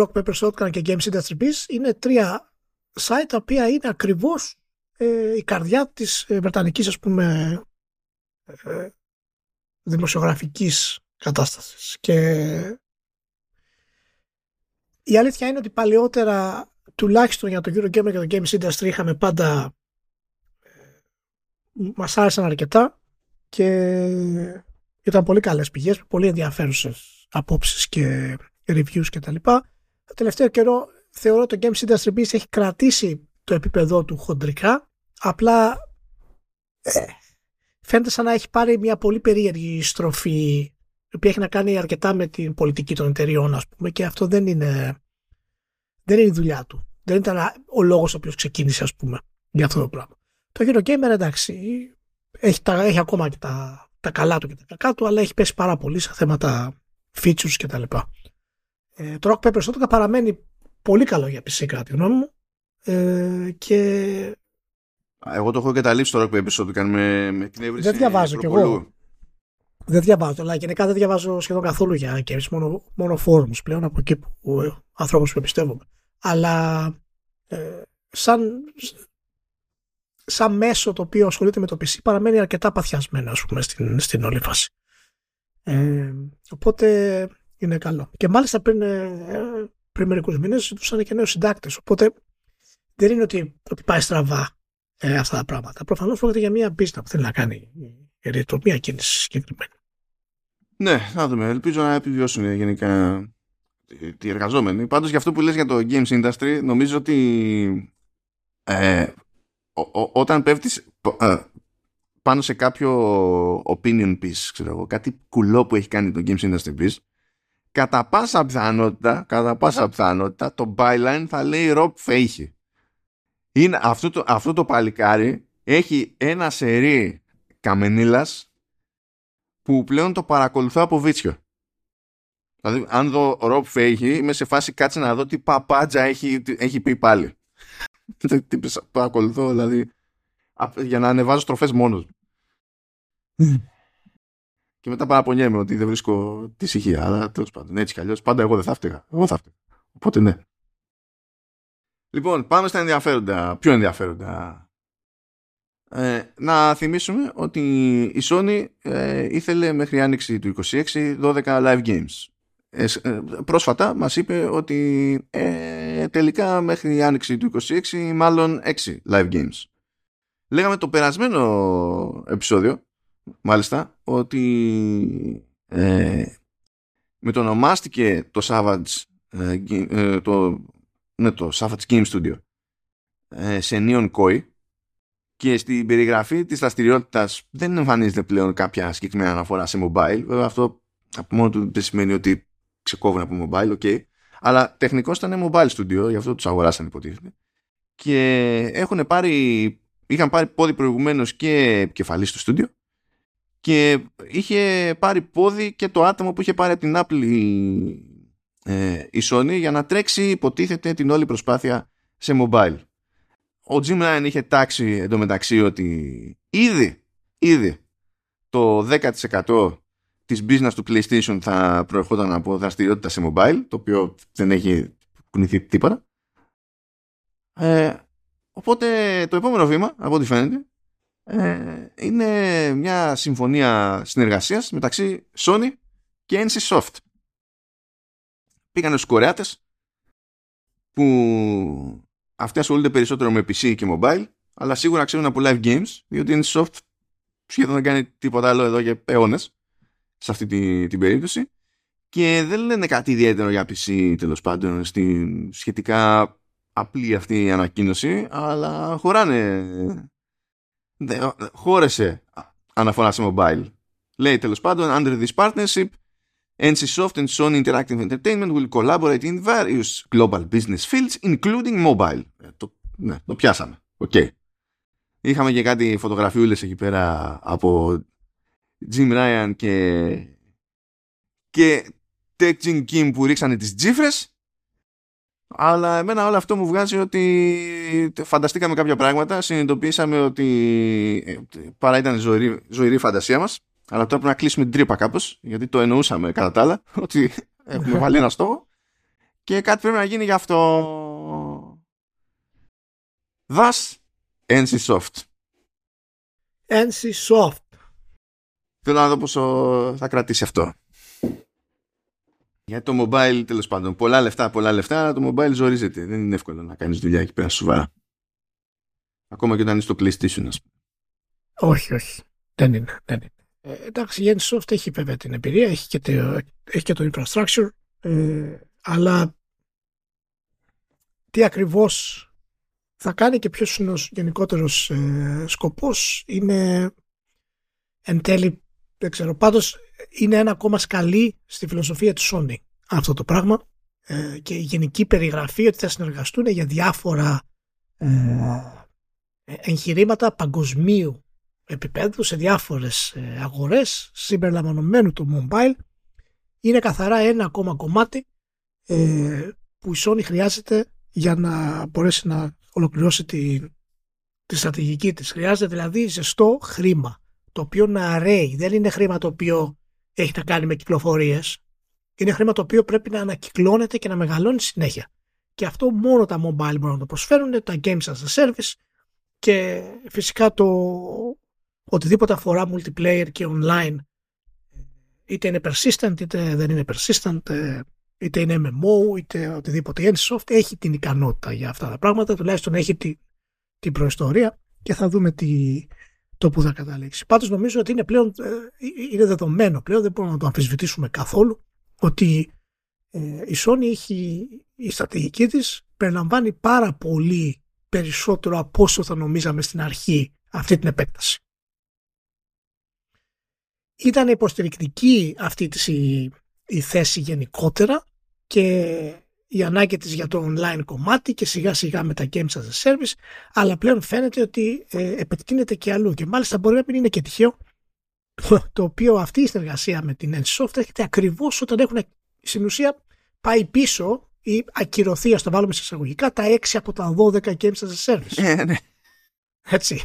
Rock Paper Shotgun και Games Industry Biz είναι τρία site τα οποία είναι ακριβώς ε, η καρδιά της ε, βρετανικής ας πούμε ε, δημοσιογραφικής κατάστασης και η αλήθεια είναι ότι παλαιότερα τουλάχιστον για το Eurogamer και το Games Industry είχαμε πάντα μας άρεσαν αρκετά και ήταν πολύ καλές πηγές, πολύ ενδιαφέρουσες απόψεις και reviews και τα λοιπά. Το τελευταίο καιρό θεωρώ το Games Industry Biz έχει κρατήσει το επίπεδό του χοντρικά απλά ε, φαίνεται σαν να έχει πάρει μια πολύ περίεργη στροφή η οποία έχει να κάνει αρκετά με την πολιτική των εταιριών ας πούμε και αυτό δεν είναι δεν είναι η δουλειά του. Δεν ήταν ο λόγος ο οποίος ξεκίνησε ας πούμε για αυτό το πράγμα. Το Eurogamer εντάξει έχει, τα, έχει ακόμα και τα, τα καλά του και τα κακά του αλλά έχει πέσει πάρα πολύ σε θέματα features και τα λοιπά. Ε, το Rock Paper Shotgun παραμένει πολύ καλό για PC κατά τη γνώμη μου ε, και εγώ το έχω εγκαταλείψει το Rock Paper Shotgun με, με την έβριση δεν διαβάζω κι εγώ δεν διαβάζω, αλλά γενικά δεν διαβάζω σχεδόν καθόλου για games, μόνο, μόνο forums πλέον από εκεί που ε, ανθρώπους που εμπιστεύομαι. Αλλά ε, σαν, σαν μέσο το οποίο ασχολείται με το PC παραμένει αρκετά παθιασμένο ας πούμε στην, στην όλη φάση. Ε, οπότε είναι καλό. Και μάλιστα πριν, ε, πριν μερικούς μήνες ζητούσαν και νέους συντάκτες. Οπότε δεν είναι ότι, ότι πάει στραβά ε, αυτά τα πράγματα. Προφανώς πρόκειται για μια πίστα που θέλει να κάνει η Ρήτρο, μια κίνηση συγκεκριμένη. Ναι, θα δούμε. Ελπίζω να επιβιώσουν γενικά οι εργαζόμενοι. Πάντως για αυτό που λες για το games industry νομίζω ότι ε, όταν πέφτεις ε, πάνω σε κάποιο opinion piece, ξέρω εγώ, κάτι κουλό που έχει κάνει το games industry piece, κατά πάσα πιθανότητα, κατά πάσα πιθανότητα το byline θα λέει Rob Fahey. Είναι αυτό το, αυτό το παλικάρι έχει ένα σερί καμενίλας που πλέον το παρακολουθώ από βίτσιο. Δηλαδή, αν δω Rob Fahey, είμαι σε φάση κάτσε να δω τι παπάτζα έχει, έχει πει πάλι. τι παρακολουθώ, δηλαδή, για να ανεβάζω στροφές μόνος και μετά παραπονιέμαι ότι δεν βρίσκω τη ησυχία. Αλλά τέλος πάντων, έτσι κι αλλιώς πάντα εγώ δεν θα φταίγα. Εγώ θα φταίγα. Οπότε ναι. Λοιπόν, πάμε στα ενδιαφέροντα. Πιο ενδιαφέροντα. Ε, να θυμίσουμε ότι η Sony ε, ήθελε μέχρι άνοιξη του 26 12 live games. Ε, ε, πρόσφατα μας είπε ότι ε, τελικά μέχρι άνοιξη του 26 μάλλον 6 live games. Λέγαμε το περασμένο επεισόδιο μάλιστα ότι ε, μετονομάστηκε το Savage ε, ε, το, ναι, το Savage Game Studio ε, σε Neon Koi και στην περιγραφή της δραστηριότητας δεν εμφανίζεται πλέον κάποια συγκεκριμένα αναφορά σε mobile βέβαια αυτό από μόνο του δεν σημαίνει ότι ξεκόβουν από mobile, ok αλλά τεχνικώς ήταν mobile studio γι' αυτό τους αγοράσαν υποτίθεται. Και έχουν πάρει είχαν πάρει πόδι προηγουμένως και επικεφαλής στο στούντιο. Και είχε πάρει πόδι και το άτομο που είχε πάρει από την Apple η, ε, η Sony για να τρέξει υποτίθεται την όλη προσπάθεια σε mobile. Ο Jim Ryan είχε τάξει εντωμεταξύ ότι ήδη, ήδη το 10% της business του PlayStation θα προερχόταν από δραστηριότητα σε mobile, το οποίο δεν έχει κουνηθεί τίποτα. Ε, οπότε το επόμενο βήμα, από ό,τι φαίνεται, ε, είναι μια συμφωνία συνεργασίας μεταξύ Sony και NC Soft. Πήγανε στους Κορεάτες που αυτοί ασχολούνται περισσότερο με PC και mobile αλλά σίγουρα ξέρουν από live games διότι η NC Soft σχεδόν δεν κάνει τίποτα άλλο εδώ για αιώνες σε αυτή την, την περίπτωση και δεν λένε κάτι ιδιαίτερο για PC τέλος πάντων στην σχετικά απλή αυτή η ανακοίνωση αλλά χωράνε χώρεσε αναφορά σε mobile. Λέει τέλος πάντων, under this partnership, NCSoft and Sony Interactive Entertainment will collaborate in various global business fields, including mobile. Ε, το, ναι, το πιάσαμε. Οκ. Okay. Είχαμε και κάτι φωτογραφιούλες εκεί πέρα από Jim Ryan και, και Tech Jim Kim που ρίξανε τις τζίφρες Αλλά εμένα όλο αυτό μου βγάζει ότι φανταστήκαμε κάποια πράγματα, συνειδητοποίησαμε ότι ε, παρά ήταν ζωηρή, ζωηρή φαντασία μας, αλλά τώρα πρέπει να κλείσουμε την τρύπα κάπως, γιατί το εννοούσαμε κατά τα άλλα, ότι έχουμε βάλει ένα στόχο και κάτι πρέπει να γίνει γι' αυτό. Thus, NC Soft. NC Soft. Θέλω να δω πόσο θα κρατήσει αυτό. Γιατί το mobile τέλος πάντων, πολλά λεφτά, πολλά λεφτά, αλλά το mobile ζορίζεται. Δεν είναι εύκολο να κάνεις δουλειά εκεί πέρα σοβαρά. Ακόμα και όταν είσαι στο PlayStation, ας πούμε. Όχι, όχι. Δεν είναι. Δεν είναι. Ε, εντάξει, η Soft έχει βέβαια την εμπειρία, έχει και το, έχει και το infrastructure, ε, αλλά τι ακριβώς θα κάνει και ποιος είναι ο γενικότερος ε, σκοπός είναι εν τέλει δεν ξέρω. Πάντως είναι ένα ακόμα σκαλί στη φιλοσοφία της Sony αυτό το πράγμα. Ε, και η γενική περιγραφή ότι θα συνεργαστούν για διάφορα ε, εγχειρήματα παγκοσμίου επίπεδου σε διάφορες ε, αγορές συμπεριλαμβανομένου του mobile. Είναι καθαρά ένα ακόμα κομμάτι ε, που η Sony χρειάζεται για να μπορέσει να ολοκληρώσει τη, τη στρατηγική της. Χρειάζεται δηλαδή ζεστό χρήμα το οποίο να ρέει. Δεν είναι χρήμα το οποίο έχει να κάνει με κυκλοφορίες. Είναι χρήμα το οποίο πρέπει να ανακυκλώνεται και να μεγαλώνει συνέχεια. Και αυτό μόνο τα mobile μπορούν να το προσφέρουν, τα games as a service και φυσικά το οτιδήποτε αφορά multiplayer και online είτε είναι persistent είτε δεν είναι persistent είτε είναι MMO είτε οτιδήποτε η NCSoft έχει την ικανότητα για αυτά τα πράγματα τουλάχιστον έχει την, την προϊστορία και θα δούμε τι, το που θα καταλήξει. Πάντως νομίζω ότι είναι πλέον ε, είναι δεδομένο πλέον δεν μπορούμε να το αμφισβητήσουμε καθόλου ότι ε, η Sony έχει η στρατηγική της περιλαμβάνει πάρα πολύ περισσότερο από όσο θα νομίζαμε στην αρχή αυτή την επέκταση ήταν υποστηρικτική αυτή η, η θέση γενικότερα και η ανάγκη της για το online κομμάτι και σιγά σιγά με τα games as a service αλλά πλέον φαίνεται ότι ε, επεκτείνεται και αλλού και μάλιστα μπορεί να μην είναι και τυχαίο το οποίο αυτή η συνεργασία με την NCSoft έρχεται ακριβώς όταν έχουν στην ουσία πάει πίσω ή ακυρωθεί, ας το βάλουμε σε εισαγωγικά, τα 6 από τα 12 games as a service. Ε, ναι. Έτσι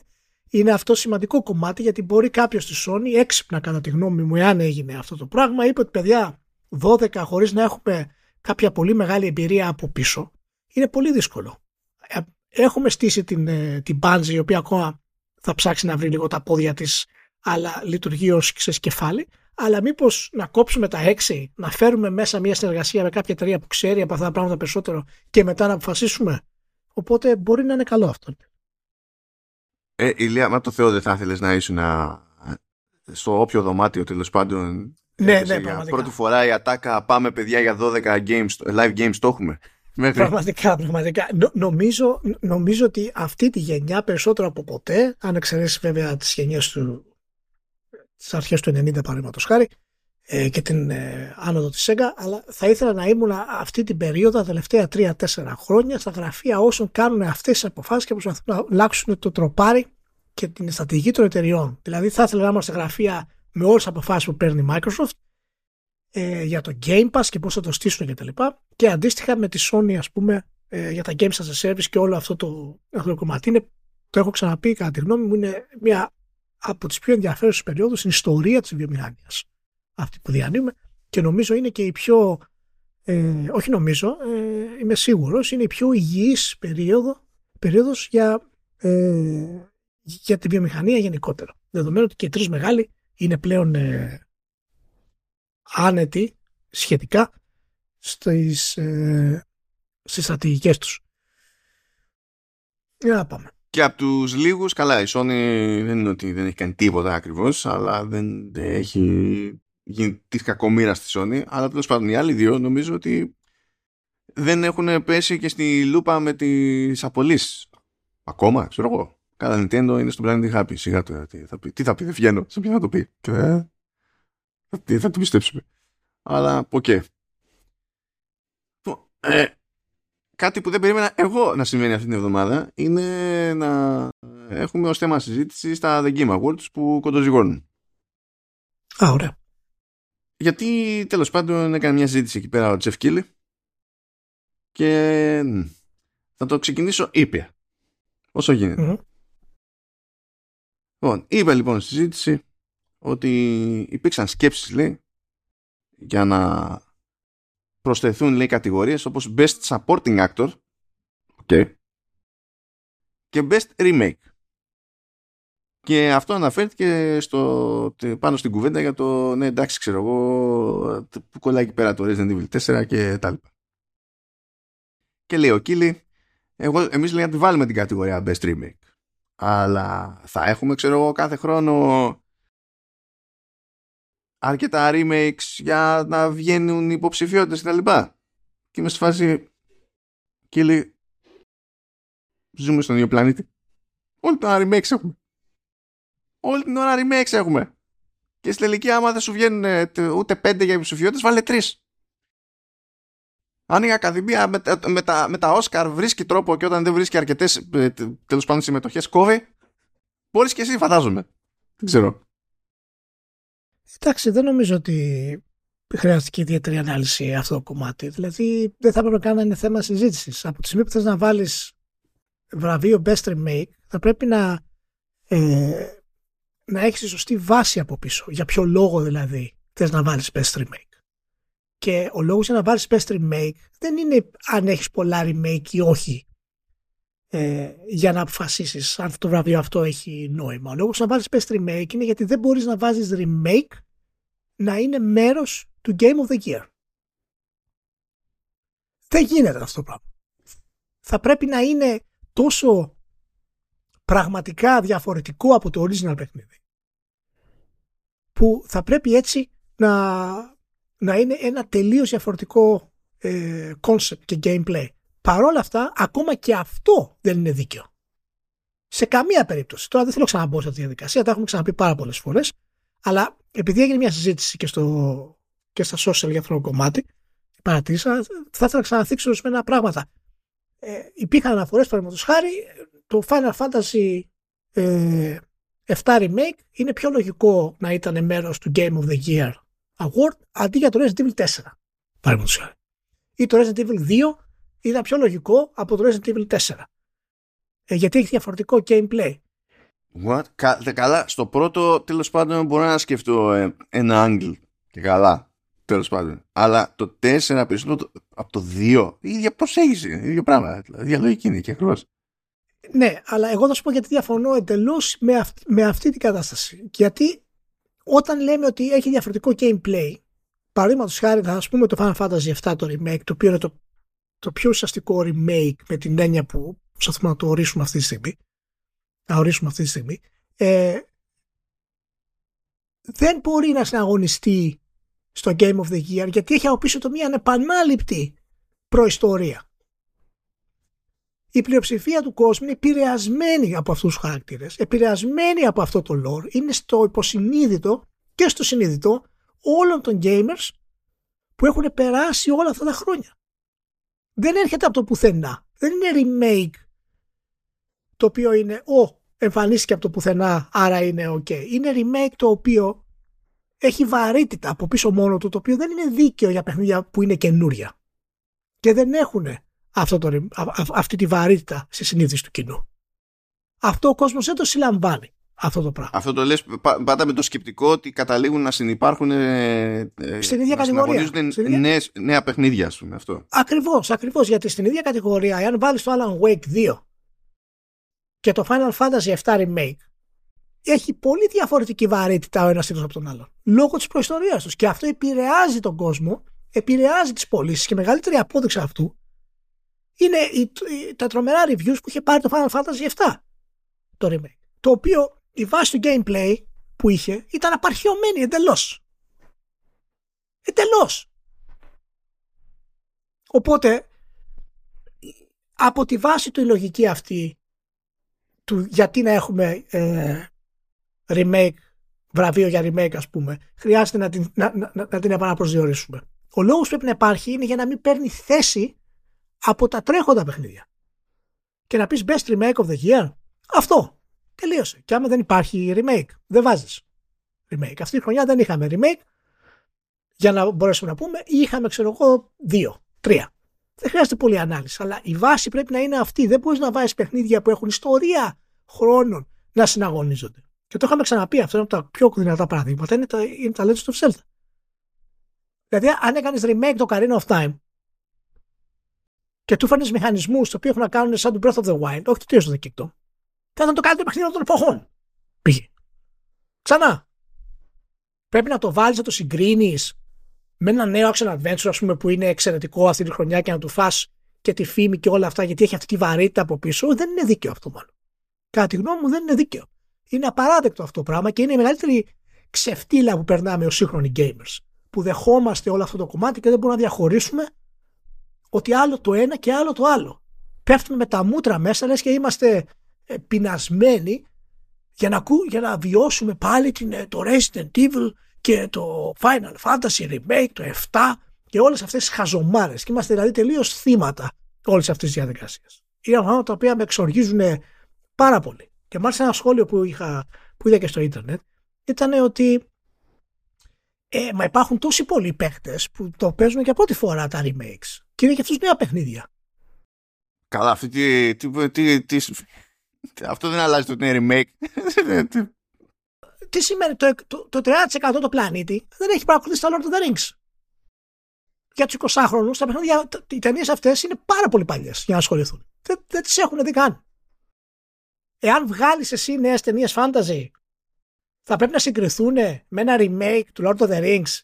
είναι αυτό σημαντικό κομμάτι γιατί μπορεί κάποιος στη Sony έξυπνα κατά τη γνώμη μου εάν έγινε αυτό το πράγμα είπε ότι παιδιά 12 χωρίς να έχουμε κάποια πολύ μεγάλη εμπειρία από πίσω είναι πολύ δύσκολο. Ε, έχουμε στήσει την, ε, την Bungie η οποία ακόμα θα ψάξει να βρει λίγο τα πόδια της αλλά λειτουργεί ως κεφάλι αλλά μήπως να κόψουμε τα έξι, να φέρουμε μέσα μια συνεργασία με κάποια εταιρεία που ξέρει από αυτά τα πράγματα περισσότερο και μετά να αποφασίσουμε. Οπότε μπορεί να είναι καλό αυτό. Ε, Ηλία, μα το Θεό δεν θα ήθελες να ήσουν στο όποιο δωμάτιο τέλος πάντων. Ναι, ναι, πραγματικά. Πρώτη φορά η ατάκα πάμε παιδιά για 12 games, live games το έχουμε. Πραγματικά, πραγματικά. νομίζω, νομίζω ότι αυτή τη γενιά περισσότερο από ποτέ, αν εξαιρέσεις βέβαια τις γενιές του τις αρχές του 90 παραδείγματος χάρη ε, και την ε, άνοδο της ΣΕΓΑ, αλλά θα ήθελα να ήμουν αυτή την περίοδο, τα τελευταία 3-4 χρόνια, στα γραφεία όσων κάνουν αυτές τις αποφάσεις και προσπαθούν να αλλάξουν το τροπάρι και την στρατηγική των εταιριών. Δηλαδή, θα ήθελα να είμαστε γραφεία με όλες τις αποφάσεις που παίρνει η Microsoft ε, για το Game Pass και πώς θα το στήσουν κτλ. Και, και αντίστοιχα με τη Sony, ας πούμε, ε, για τα Games as a Service και όλο αυτό το, αυτό το κομμάτι. Είναι, το έχω ξαναπεί, κατά τη γνώμη μου, είναι μια από τις πιο ενδιαφέρουσες περιόδους στην ιστορία της βιομηχανίας. Αυτή που διανύουμε και νομίζω είναι και η πιο. Ε, όχι νομίζω, ε, είμαι σίγουρος, είναι η πιο υγιής περίοδο, περίοδος για, ε, για τη βιομηχανία γενικότερα. Δεδομένου ότι και οι τρεις μεγάλοι είναι πλέον ε, άνετοι σχετικά στις, ε, στις στρατηγικές τους. Για να πάμε. Και από τους λίγους, καλά, η Sony δεν είναι ότι δεν έχει κάνει τίποτα ακριβώς, αλλά δεν έχει γίνει της κακομήρα στη Sony, αλλά τέλος πάντων οι άλλοι δύο νομίζω ότι δεν έχουν πέσει και στη λούπα με τις απολύσεις. Ακόμα, ξέρω εγώ. Καλά, Nintendo είναι στο planet happy. Σιγά το, τι θα πει, τι θα πει δεν βγαίνω, σε ποιον να το πει. Και, ε, τι θα το πιστέψουμε. Αλλά, οκ. Okay. Ε, κάτι που δεν περίμενα εγώ να συμβαίνει αυτή την εβδομάδα είναι να έχουμε ως θέμα συζήτηση στα The Game Awards που κοντοζυγώνουν. Α, ωραία. Γιατί τέλος πάντων έκανε μια συζήτηση εκεί πέρα ο Τζεφ Κίλι και θα το ξεκινήσω ήπια. Όσο γίνεται. Μμμ. Λοιπόν, είπε λοιπόν στη συζήτηση ότι υπήρξαν σκέψεις λέει για να προσθεθούν λέει κατηγορίες όπως Best Supporting Actor okay, και Best Remake. Και αυτό αναφέρθηκε στο, πάνω στην κουβέντα για το ναι εντάξει ξέρω εγώ που κολλάει εκεί πέρα το Resident Evil 4 και τα λοιπά. Και λέει ο Κίλι εγώ, εμείς λέει να τη βάλουμε την κατηγορία Best Remake. Αλλά θα έχουμε ξέρω εγώ κάθε χρόνο αρκετά remakes για να βγαίνουν υποψηφιότητες και τα λοιπά. Και είμαι στη φάση Κίλι ζούμε στον ίδιο πλανήτη. Όλη την ώρα remakes έχουμε. Όλη την ώρα remakes έχουμε. Και στην τελική άμα δεν σου βγαίνουν ε, τε- ούτε πέντε για υποψηφιότητες βάλε τρεις. Αν η Ακαδημία με, τα- με, τα, με τα Όσκαρ βρίσκει τρόπο και όταν δεν βρίσκει αρκετές ε, τε- τέλος πάντων συμμετοχές κόβει, μπορείς και εσύ φαντάζομαι. Δεν ξέρω. Εντάξει, δεν νομίζω ότι χρειάστηκε ιδιαίτερη ανάλυση αυτό το κομμάτι. Δηλαδή, δεν θα έπρεπε καν να είναι θέμα συζήτησης. Από τη στιγμή που θες να βάλεις βραβείο Best Remake, θα πρέπει να, ε, να έχεις σωστή βάση από πίσω. Για ποιο λόγο δηλαδή θες να βάλεις Best Remake. Και ο λόγος για να βάλεις Best Remake δεν είναι αν έχεις πολλά remake ή όχι ε, για να αποφασίσεις αν το βραβείο αυτό έχει νόημα. Ο λόγος να βάλεις Best Remake είναι γιατί δεν μπορείς να βάζεις remake να είναι μέρος του Game of the Year. Δεν γίνεται αυτό το πράγμα. Θα πρέπει να είναι τόσο πραγματικά διαφορετικό από το original παιχνίδι που θα πρέπει έτσι να, να είναι ένα τελείως διαφορετικό ε, concept και gameplay. Παρ' όλα αυτά, ακόμα και αυτό δεν είναι δίκαιο. Σε καμία περίπτωση. Τώρα δεν θέλω να ξαναμπω σε αυτή τη διαδικασία, τα έχουμε ξαναπεί πάρα πολλές φορές. Αλλά επειδή έγινε μια συζήτηση και, στο, και στα social για αυτό το κομμάτι, παρατήρησα, θα ήθελα να ξαναθίξω ορισμένα πράγματα. Ε, υπήρχαν αναφορές, παραδείγματος χάρη, το Final Fantasy ε, 7 Remake είναι πιο λογικό να ήταν μέρος του Game of the Year Award αντί για το Resident Evil 4. Παραδείγματος χάρη. Ή το Resident Evil 2 ήταν πιο λογικό από το Resident Evil 4. Ε, γιατί έχει διαφορετικό gameplay. What? Κα, δε, καλά, στο πρώτο τέλος πάντων μπορώ να σκεφτώ ε, ένα angle και καλά, τέλος πάντων. Αλλά το 4 περισσότερο το- από το 2, η ίδια προσέγγιση, η ίδια πράγμα, δηλαδή, η ίδια λογική είναι και ακριβώς. Ναι, αλλά εγώ θα σου πω γιατί διαφωνώ εντελώς με, αυ- με αυτή την κατάσταση. Γιατί όταν λέμε ότι έχει διαφορετικό gameplay, παραδείγματος χάρη, θα ας πούμε το Final Fantasy VII το remake, το οποίο είναι το, το πιο ουσιαστικό remake με την έννοια που προσπαθούμε να το ορίσουμε αυτή τη στιγμή. Να ορίσουμε αυτή τη στιγμή. Ε, δεν μπορεί να συναγωνιστεί στο Game of the Year γιατί έχει από πίσω το μια ανεπανάληπτη προϊστορία η πλειοψηφία του κόσμου είναι επηρεασμένη από αυτούς τους χαρακτήρες, επηρεασμένη από αυτό το lore, είναι στο υποσυνείδητο και στο συνείδητο όλων των gamers που έχουν περάσει όλα αυτά τα χρόνια. Δεν έρχεται από το πουθενά. Δεν είναι remake το οποίο είναι «Ω, εμφανίστηκε από το πουθενά, άρα είναι ok». Είναι remake το οποίο έχει βαρύτητα από πίσω μόνο του, το οποίο δεν είναι δίκαιο για παιχνίδια που είναι καινούρια. Και δεν έχουν αυτό το, ρι- α- α- αυτή τη βαρύτητα στη συνείδηση του κοινού. Αυτό ο κόσμος δεν το συλλαμβάνει αυτό το πράγμα. Αυτό το λες πα- πάντα με το σκεπτικό ότι καταλήγουν να συνεπάρχουν ε, ε, Στην ίδια να κατηγορία. συναγωνίζονται Στην ίδια- νέες- νέα παιχνίδια, ας πούμε, αυτό. Ακριβώς, ακριβώς, γιατί στην ίδια κατηγορία, εάν βάλεις το Alan Wake 2 και το Final Fantasy 7 Remake, έχει πολύ διαφορετική βαρύτητα ο ένας τίτλος από τον άλλον. Λόγω της προϊστορίας τους. Και αυτό επηρεάζει τον κόσμο, επηρεάζει τις πωλήσεις και μεγαλύτερη απόδειξη αυτού είναι η- η- τα τρομερά reviews που είχε πάρει το Final Fantasy 7 το remake. Το οποίο η βάση του gameplay που είχε ήταν απαρχιωμένη εντελώς. Εντελώς. Οπότε από τη βάση του η λογική αυτή του γιατί να έχουμε ε, remake, βραβείο για remake ας πούμε, χρειάζεται να την, να, να, να την επαναπροσδιορίσουμε. Ο λόγος που πρέπει να υπάρχει είναι για να μην παίρνει θέση από τα τρέχοντα παιχνίδια. Και να πεις best remake of the year, αυτό. Τελείωσε. Και άμα δεν υπάρχει remake, δεν βάζεις remake. Αυτή τη χρονιά δεν είχαμε remake, για να μπορέσουμε να πούμε, ή είχαμε ξέρω εγώ δύο, τρία. δεν χρειάζεται πολλή ανάλυση. Αλλά η βάση πρέπει να είναι αυτή. Δεν μπορείς να βάζεις παιχνίδια που έχουν ιστορία χρόνων να συναγωνίζονται. Και το είχαμε ξαναπεί αυτό είναι από τα πιο δυνατά παραδείγματα. Είναι τα, είναι τα Legends of Zelda. Δηλαδή, αν έκανες remake το Carina of Time και του φέρνεις μηχανισμούς οι οποίοι έχουν να κάνουν σαν το Breath of the Wild, όχι το Tears of the Kingdom, θα ήταν το καλύτερο παιχνίδι των εποχών. Πήγε. Ξανά. Πρέπει να το βάλεις, να το συγκρίνεις με ένα νέο action adventure, ας πούμε, που είναι εξαιρετικό αυτή τη χρονιά και να του φας και τη φήμη και όλα αυτά, γιατί έχει αυτή τη βαρύτητα από πίσω. Δεν είναι δίκαιο αυτό μάλλον. Κατά τη γνώμη μου, δεν είναι δίκαιο. Είναι απαράδεκτο αυτό το πράγμα και είναι η μεγαλύτερη ξεφτύλα που περνάμε ως σύγχρονοι gamers. Που δεχόμαστε όλο αυτό το κομμάτι και δεν μπορούμε να διαχωρίσουμε ότι άλλο το ένα και άλλο το άλλο. Πέφτουμε με τα μούτρα μέσα, λες και είμαστε ε, πεινασμένοι για να, για να βιώσουμε πάλι την, ε, το Resident Evil και το Final Fantasy Remake, το 7 και όλες αυτές τις χαζομάρες. Και είμαστε δηλαδή τελείως θύματα όλες αυτές τις διαδικασίες. Είναι πράγματα τα οποία με εξοργίζουν πάρα πολύ. Και μάλιστα ένα σχόλιο που, είχα, που είδα και στο ίντερνετ ήταν ότι ε, μα υπάρχουν τόσοι πολλοί παίχτε που το παίζουν και πρώτη φορά τα remakes. Και είναι και αυτού νέα παιχνίδια. Καλά, αυτή τι, τι, τι, τι, αυτό δεν αλλάζει το ότι είναι remake. τι σημαίνει το, το, το 30% του πλανήτη δεν έχει παρακολουθήσει τα Lord of the Rings. Για τους 20χρονου, τα παιχνίδια, οι ταινίες αυτές είναι πάρα πολύ παλιές για να ασχοληθούν. Δεν, δεν τις έχουν δει καν. Εάν βγάλεις εσύ νέες ταινίες fantasy, θα πρέπει να συγκριθούν με ένα remake του Lord of the Rings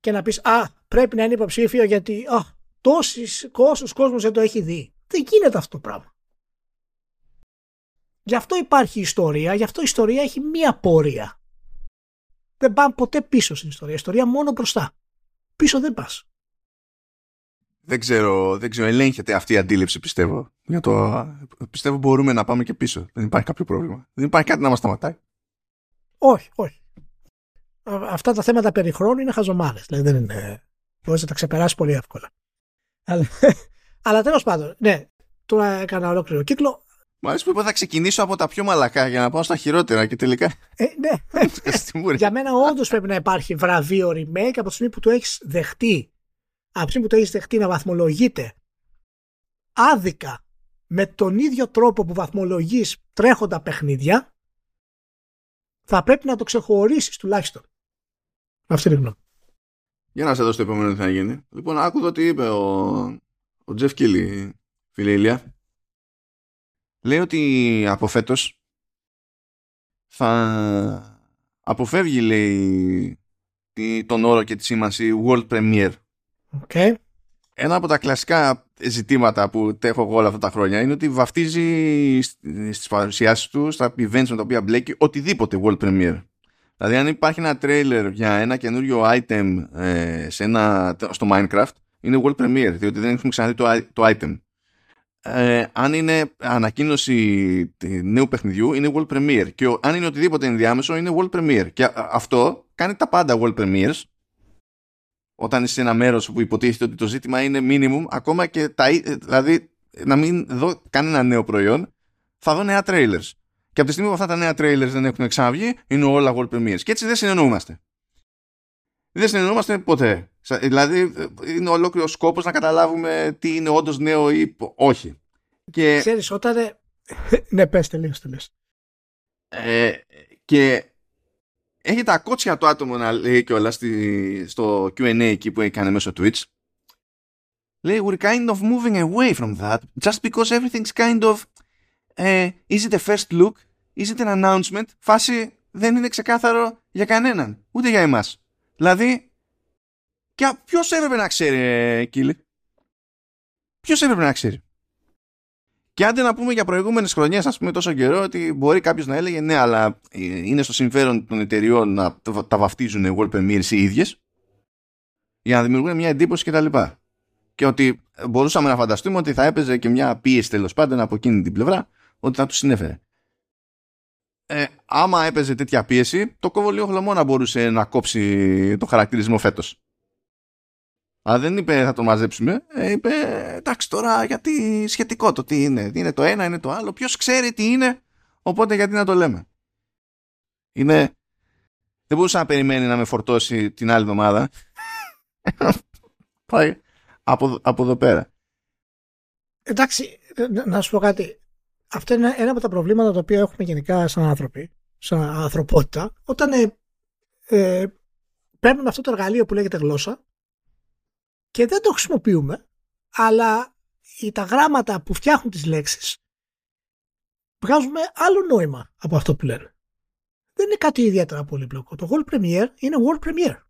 και να πεις Α, πρέπει να είναι υποψήφιο γιατί α, τόσους κόσμος δεν το έχει δει. Δεν γίνεται αυτό το πράγμα. Γι' αυτό υπάρχει ιστορία, γι' αυτό η ιστορία έχει μία πορεία. Δεν πάμε ποτέ πίσω στην ιστορία. Η ιστορία μόνο μπροστά. Πίσω δεν πας. Δεν ξέρω, δεν ξέρω, ελέγχεται αυτή η αντίληψη πιστεύω. Για το, πιστεύω μπορούμε να πάμε και πίσω. Δεν υπάρχει κάποιο πρόβλημα. Δεν υπάρχει κάτι να μας σταματάει. Όχι, όχι. Αυτά τα θέματα περί χρόνου είναι χαζομάρες. Δηλαδή δεν είναι... Μπορείς να τα ξεπεράσει πολύ εύκολα. Αλλά, αλλά τέλος πάντων, ναι, τώρα έκανα ολόκληρο κύκλο. Μου αρέσει που θα ξεκινήσω από τα πιο μαλακά για να πάω στα χειρότερα και τελικά. Ε, ναι. για μένα όντως πρέπει να υπάρχει βραβείο remake από τη στιγμή που το έχεις δεχτεί. Από τη στιγμή που το έχεις δεχτεί να βαθμολογείται άδικα με τον ίδιο τρόπο που βαθμολογείς τρέχοντα παιχνίδια θα πρέπει να το ξεχωρίσεις τουλάχιστον. Αυτή είναι η γνώμη. Για να σε δώσω το επόμενο τι θα γίνει. Λοιπόν, άκουδα τι είπε ο, ο Τζεφ Κίλι, φίλε Ηλία λέει ότι από φέτος θα αποφεύγει λέει τον όρο και τη σήμανση World Premiere. Okay. Ένα από τα κλασικά ζητήματα που έχω εγώ όλα αυτά τα χρόνια είναι ότι βαφτίζει στις παρουσιάσεις του, στα events με τα οποία μπλέκει, οτιδήποτε World Premiere. Δηλαδή αν υπάρχει ένα trailer για ένα καινούριο item ε, σε ένα, στο Minecraft, είναι World Premiere, διότι δεν έχουμε ξαναδεί το, το item. Ε, αν είναι ανακοίνωση νέου παιχνιδιού είναι World Premiere. Και αν είναι οτιδήποτε ενδιάμεσο είναι World Premiere. Και αυτό κάνει τα πάντα World Premieres. Όταν είσαι σε ένα μέρος που υποτίθεται ότι το ζήτημα είναι minimum ακόμα και τα, δηλαδή να μην δω κανένα νέο προϊόν θα δω νέα trailers και από τη στιγμή που αυτά τα νέα trailers δεν έχουν ξαναβγεί είναι όλα World Premieres και έτσι δεν συνεννοούμαστε δεν συνεννοούμαστε ποτέ. Δηλαδή, είναι ολόκληρος σκόπος να καταλάβουμε τι είναι όντως νέο ή όχι. Και... Ξέρεις, όταν... ναι, πες τελείως, τελείως. Ε, και έχει τα κότσια το άτομο να λέει και όλα στο Q&A εκεί που έκανε μέσω Twitch. Λέει, we're kind of moving away from that just because everything's kind of uh, is it a first look, is it an announcement; Φάση δεν είναι ξεκάθαρο για κανέναν, ούτε για εμάς. Δηλαδή, και ποιος έπρεπε να ξέρει, Κίλι; Ποιος έπρεπε να ξέρει; Και άντε να πούμε για προηγούμενες χρονιές, ας πούμε, τόσο καιρό, ότι μπορεί κάποιος να έλεγε ναι, αλλά είναι στο συμφέρον των εταιριών να τα βαφτίζουν World Premiere οι ίδιες για να δημιουργούν μια εντύπωση κτλ. Και, και ότι μπορούσαμε να φανταστούμε ότι θα έπαιζε και μια πίεση τέλος πάντων από εκείνη την πλευρά ότι θα τους συνέφερε ε, άμα έπαιζε τέτοια πίεση, το κόβολιο χλωμόνα μπορούσε να κόψει το χαρακτηρισμό φέτος. Αλλά δεν είπε θα το μαζέψουμε, ε, είπε εντάξει τώρα γιατί σχετικό το τι είναι. Είναι το ένα, είναι το άλλο. Ποιος ξέρει τι είναι, οπότε γιατί να το λέμε. Είναι. Δεν μπορούσα να περιμένει να με φορτώσει την άλλη εβδομάδα. από, από εδώ πέρα. Εντάξει, να σου πω κάτι. Αυτό είναι ένα από τα προβλήματα τα οποία έχουμε γενικά σαν άνθρωποι, σαν ανθρωπότητα, όταν ε, ε, παίρνουμε αυτό το εργαλείο που λέγεται γλώσσα και δεν το χρησιμοποιούμε, αλλά τα γράμματα που φτιάχνουν τις λέξεις βγάζουμε άλλο νόημα από αυτό που λένε. Δεν είναι κάτι ιδιαίτερα πολύπλοκο. Το World Premiere είναι World Premiere.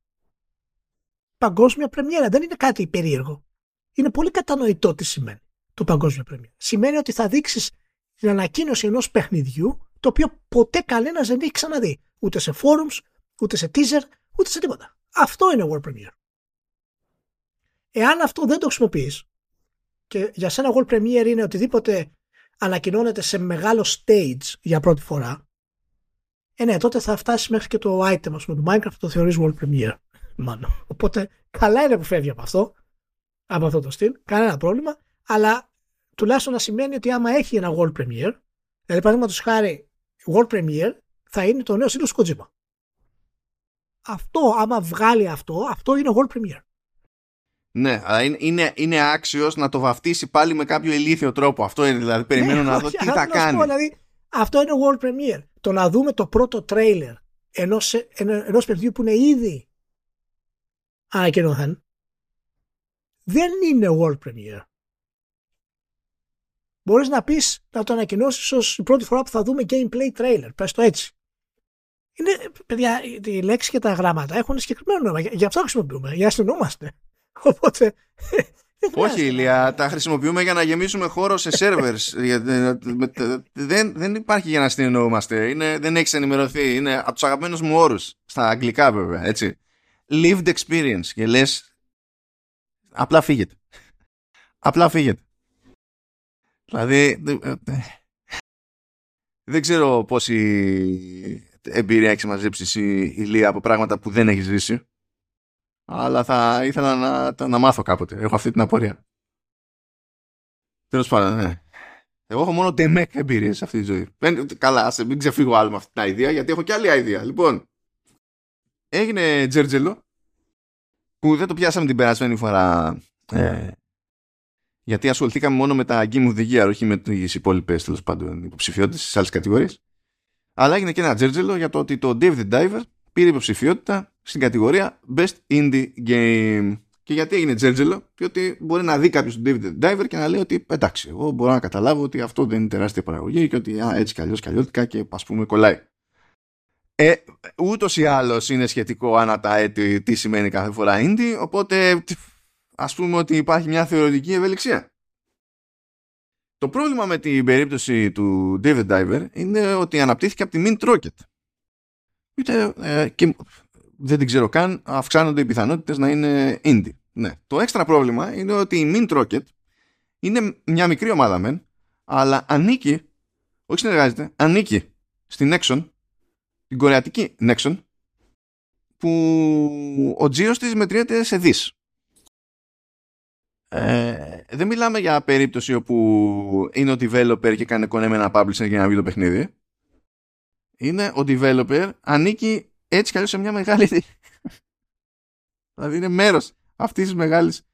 Παγκόσμια πρεμιέρα. Δεν είναι κάτι περίεργο. Είναι πολύ κατανοητό τι σημαίνει το παγκόσμιο πρεμιέρα. Σημαίνει ότι θα δείξεις την ανακοίνωση ενός παιχνιδιού το οποίο ποτέ κανένας δεν έχει ξαναδεί. Ούτε σε forums, ούτε σε teaser, ούτε σε τίποτα. Αυτό είναι World Premiere. Εάν αυτό δεν το χρησιμοποιείς και για σένα World Premiere είναι οτιδήποτε ανακοινώνεται σε μεγάλο stage για πρώτη φορά, ε, ναι, τότε θα φτάσει μέχρι και το item ας πούμε, του Minecraft το θεωρείς World Premiere. Μάλλον. Οπότε καλά είναι που φεύγει από αυτό, από αυτό το στυλ, κανένα πρόβλημα, αλλά τουλάχιστον να σημαίνει ότι άμα έχει ένα World Premiere, δηλαδή παραδείγματος χάρη World Premiere θα είναι το νέο σύλλογο Kojima. Αυτό, άμα βγάλει αυτό, αυτό είναι World Premiere. Ναι, αλλά είναι, είναι, είναι άξιος να το βαφτίσει πάλι με κάποιο ηλίθιο τρόπο. Αυτό είναι δηλαδή. Περιμένω ναι, να δω τι θα κάνει. Πω, δηλαδή, αυτό είναι World Premiere. Το να δούμε το πρώτο τρέιλερ ενός, ενός παιδιού που είναι ήδη ανακοινωθέν δεν είναι World Premiere. Μπορείς να πεις να το ανακοινώσεις ως η πρώτη φορά που θα δούμε gameplay trailer. Πες το έτσι. Είναι, παιδιά, οι λέξεις και τα γράμματα έχουν συγκεκριμένο νόημα. Γι' αυτό χρησιμοποιούμε. Για αστυνόμαστε. Οπότε. Όχι, Ηλία, τα χρησιμοποιούμε για να γεμίσουμε χώρο σε servers. δεν, δεν υπάρχει για να συνεννοούμαστε. Είναι, δεν έχεις ενημερωθεί. Είναι από τους αγαπημένους μου όρους. Στα αγγλικά, βέβαια. Έτσι. Lived experience. Και λες. Απλά φύγετε. Απλά φύγετε. Δηλαδή. Δεν ξέρω πόση εμπειρία έχεις μαζέψει εσύ, Ηλία, από πράγματα που δεν έχεις ζήσει αλλά θα ήθελα να, να μάθω κάποτε. Έχω αυτή την απορία. Τέλος πάντων, ναι. Εγώ έχω μόνο τεμέκ εμπειρίες σε αυτή τη ζωή. Καλά, ας μην ξεφύγω άλλο με αυτή την ιδέα, γιατί έχω και άλλη ιδέα. Λοιπόν, έγινε Τζέρτζελο, που δεν το πιάσαμε την περασμένη φορά. Ε, γιατί ασχοληθήκαμε μόνο με τα Game of the Year, όχι με τις υπόλοιπες τέλος πάντων υποψηφιότητες στι άλλε κατηγορίε. Αλλά έγινε και ένα Τζέρτζελο για το ότι το Dave the Diver πήρε υποψηφιότητα στην κατηγορία Best Indie Game. Και γιατί έγινε τζέρτζελο, διότι μπορεί να δει κάποιος τον David Diver και να λέει ότι εντάξει, εγώ μπορώ να καταλάβω ότι αυτό δεν είναι τεράστια παραγωγή και ότι α, έτσι κι αλλιώς κι αλλιώτικα και ας πούμε κολλάει. Ε, Ούτως ή άλλως είναι σχετικό άνατα έτη τι σημαίνει κάθε φορά indie, οπότε ας πούμε ότι υπάρχει μια θεωρητική ευελιξία. Το πρόβλημα με την περίπτωση του David Diver είναι ότι αναπτύχθηκε από τη Mint Rocket. Είτε, ε, και δεν την ξέρω καν, αυξάνονται οι πιθανότητες να είναι indie. Ναι. Το έξτρα πρόβλημα είναι ότι η Mint Rocket είναι μια μικρή ομάδα μεν, αλλά ανήκει, όχι συνεργάζεται, ανήκει στην Nexon, την κορεατική Nexon, που ο τζίρο της μετριέται σε δις. Ε, δεν μιλάμε για περίπτωση όπου είναι ο developer και κάνει κονέ με ένα publisher για να βγει το παιχνίδι. Είναι ο developer ανήκει έτσι κι αλλιώς σε μια μεγάλη δηλαδή είναι μέρος αυτής της μεγάλης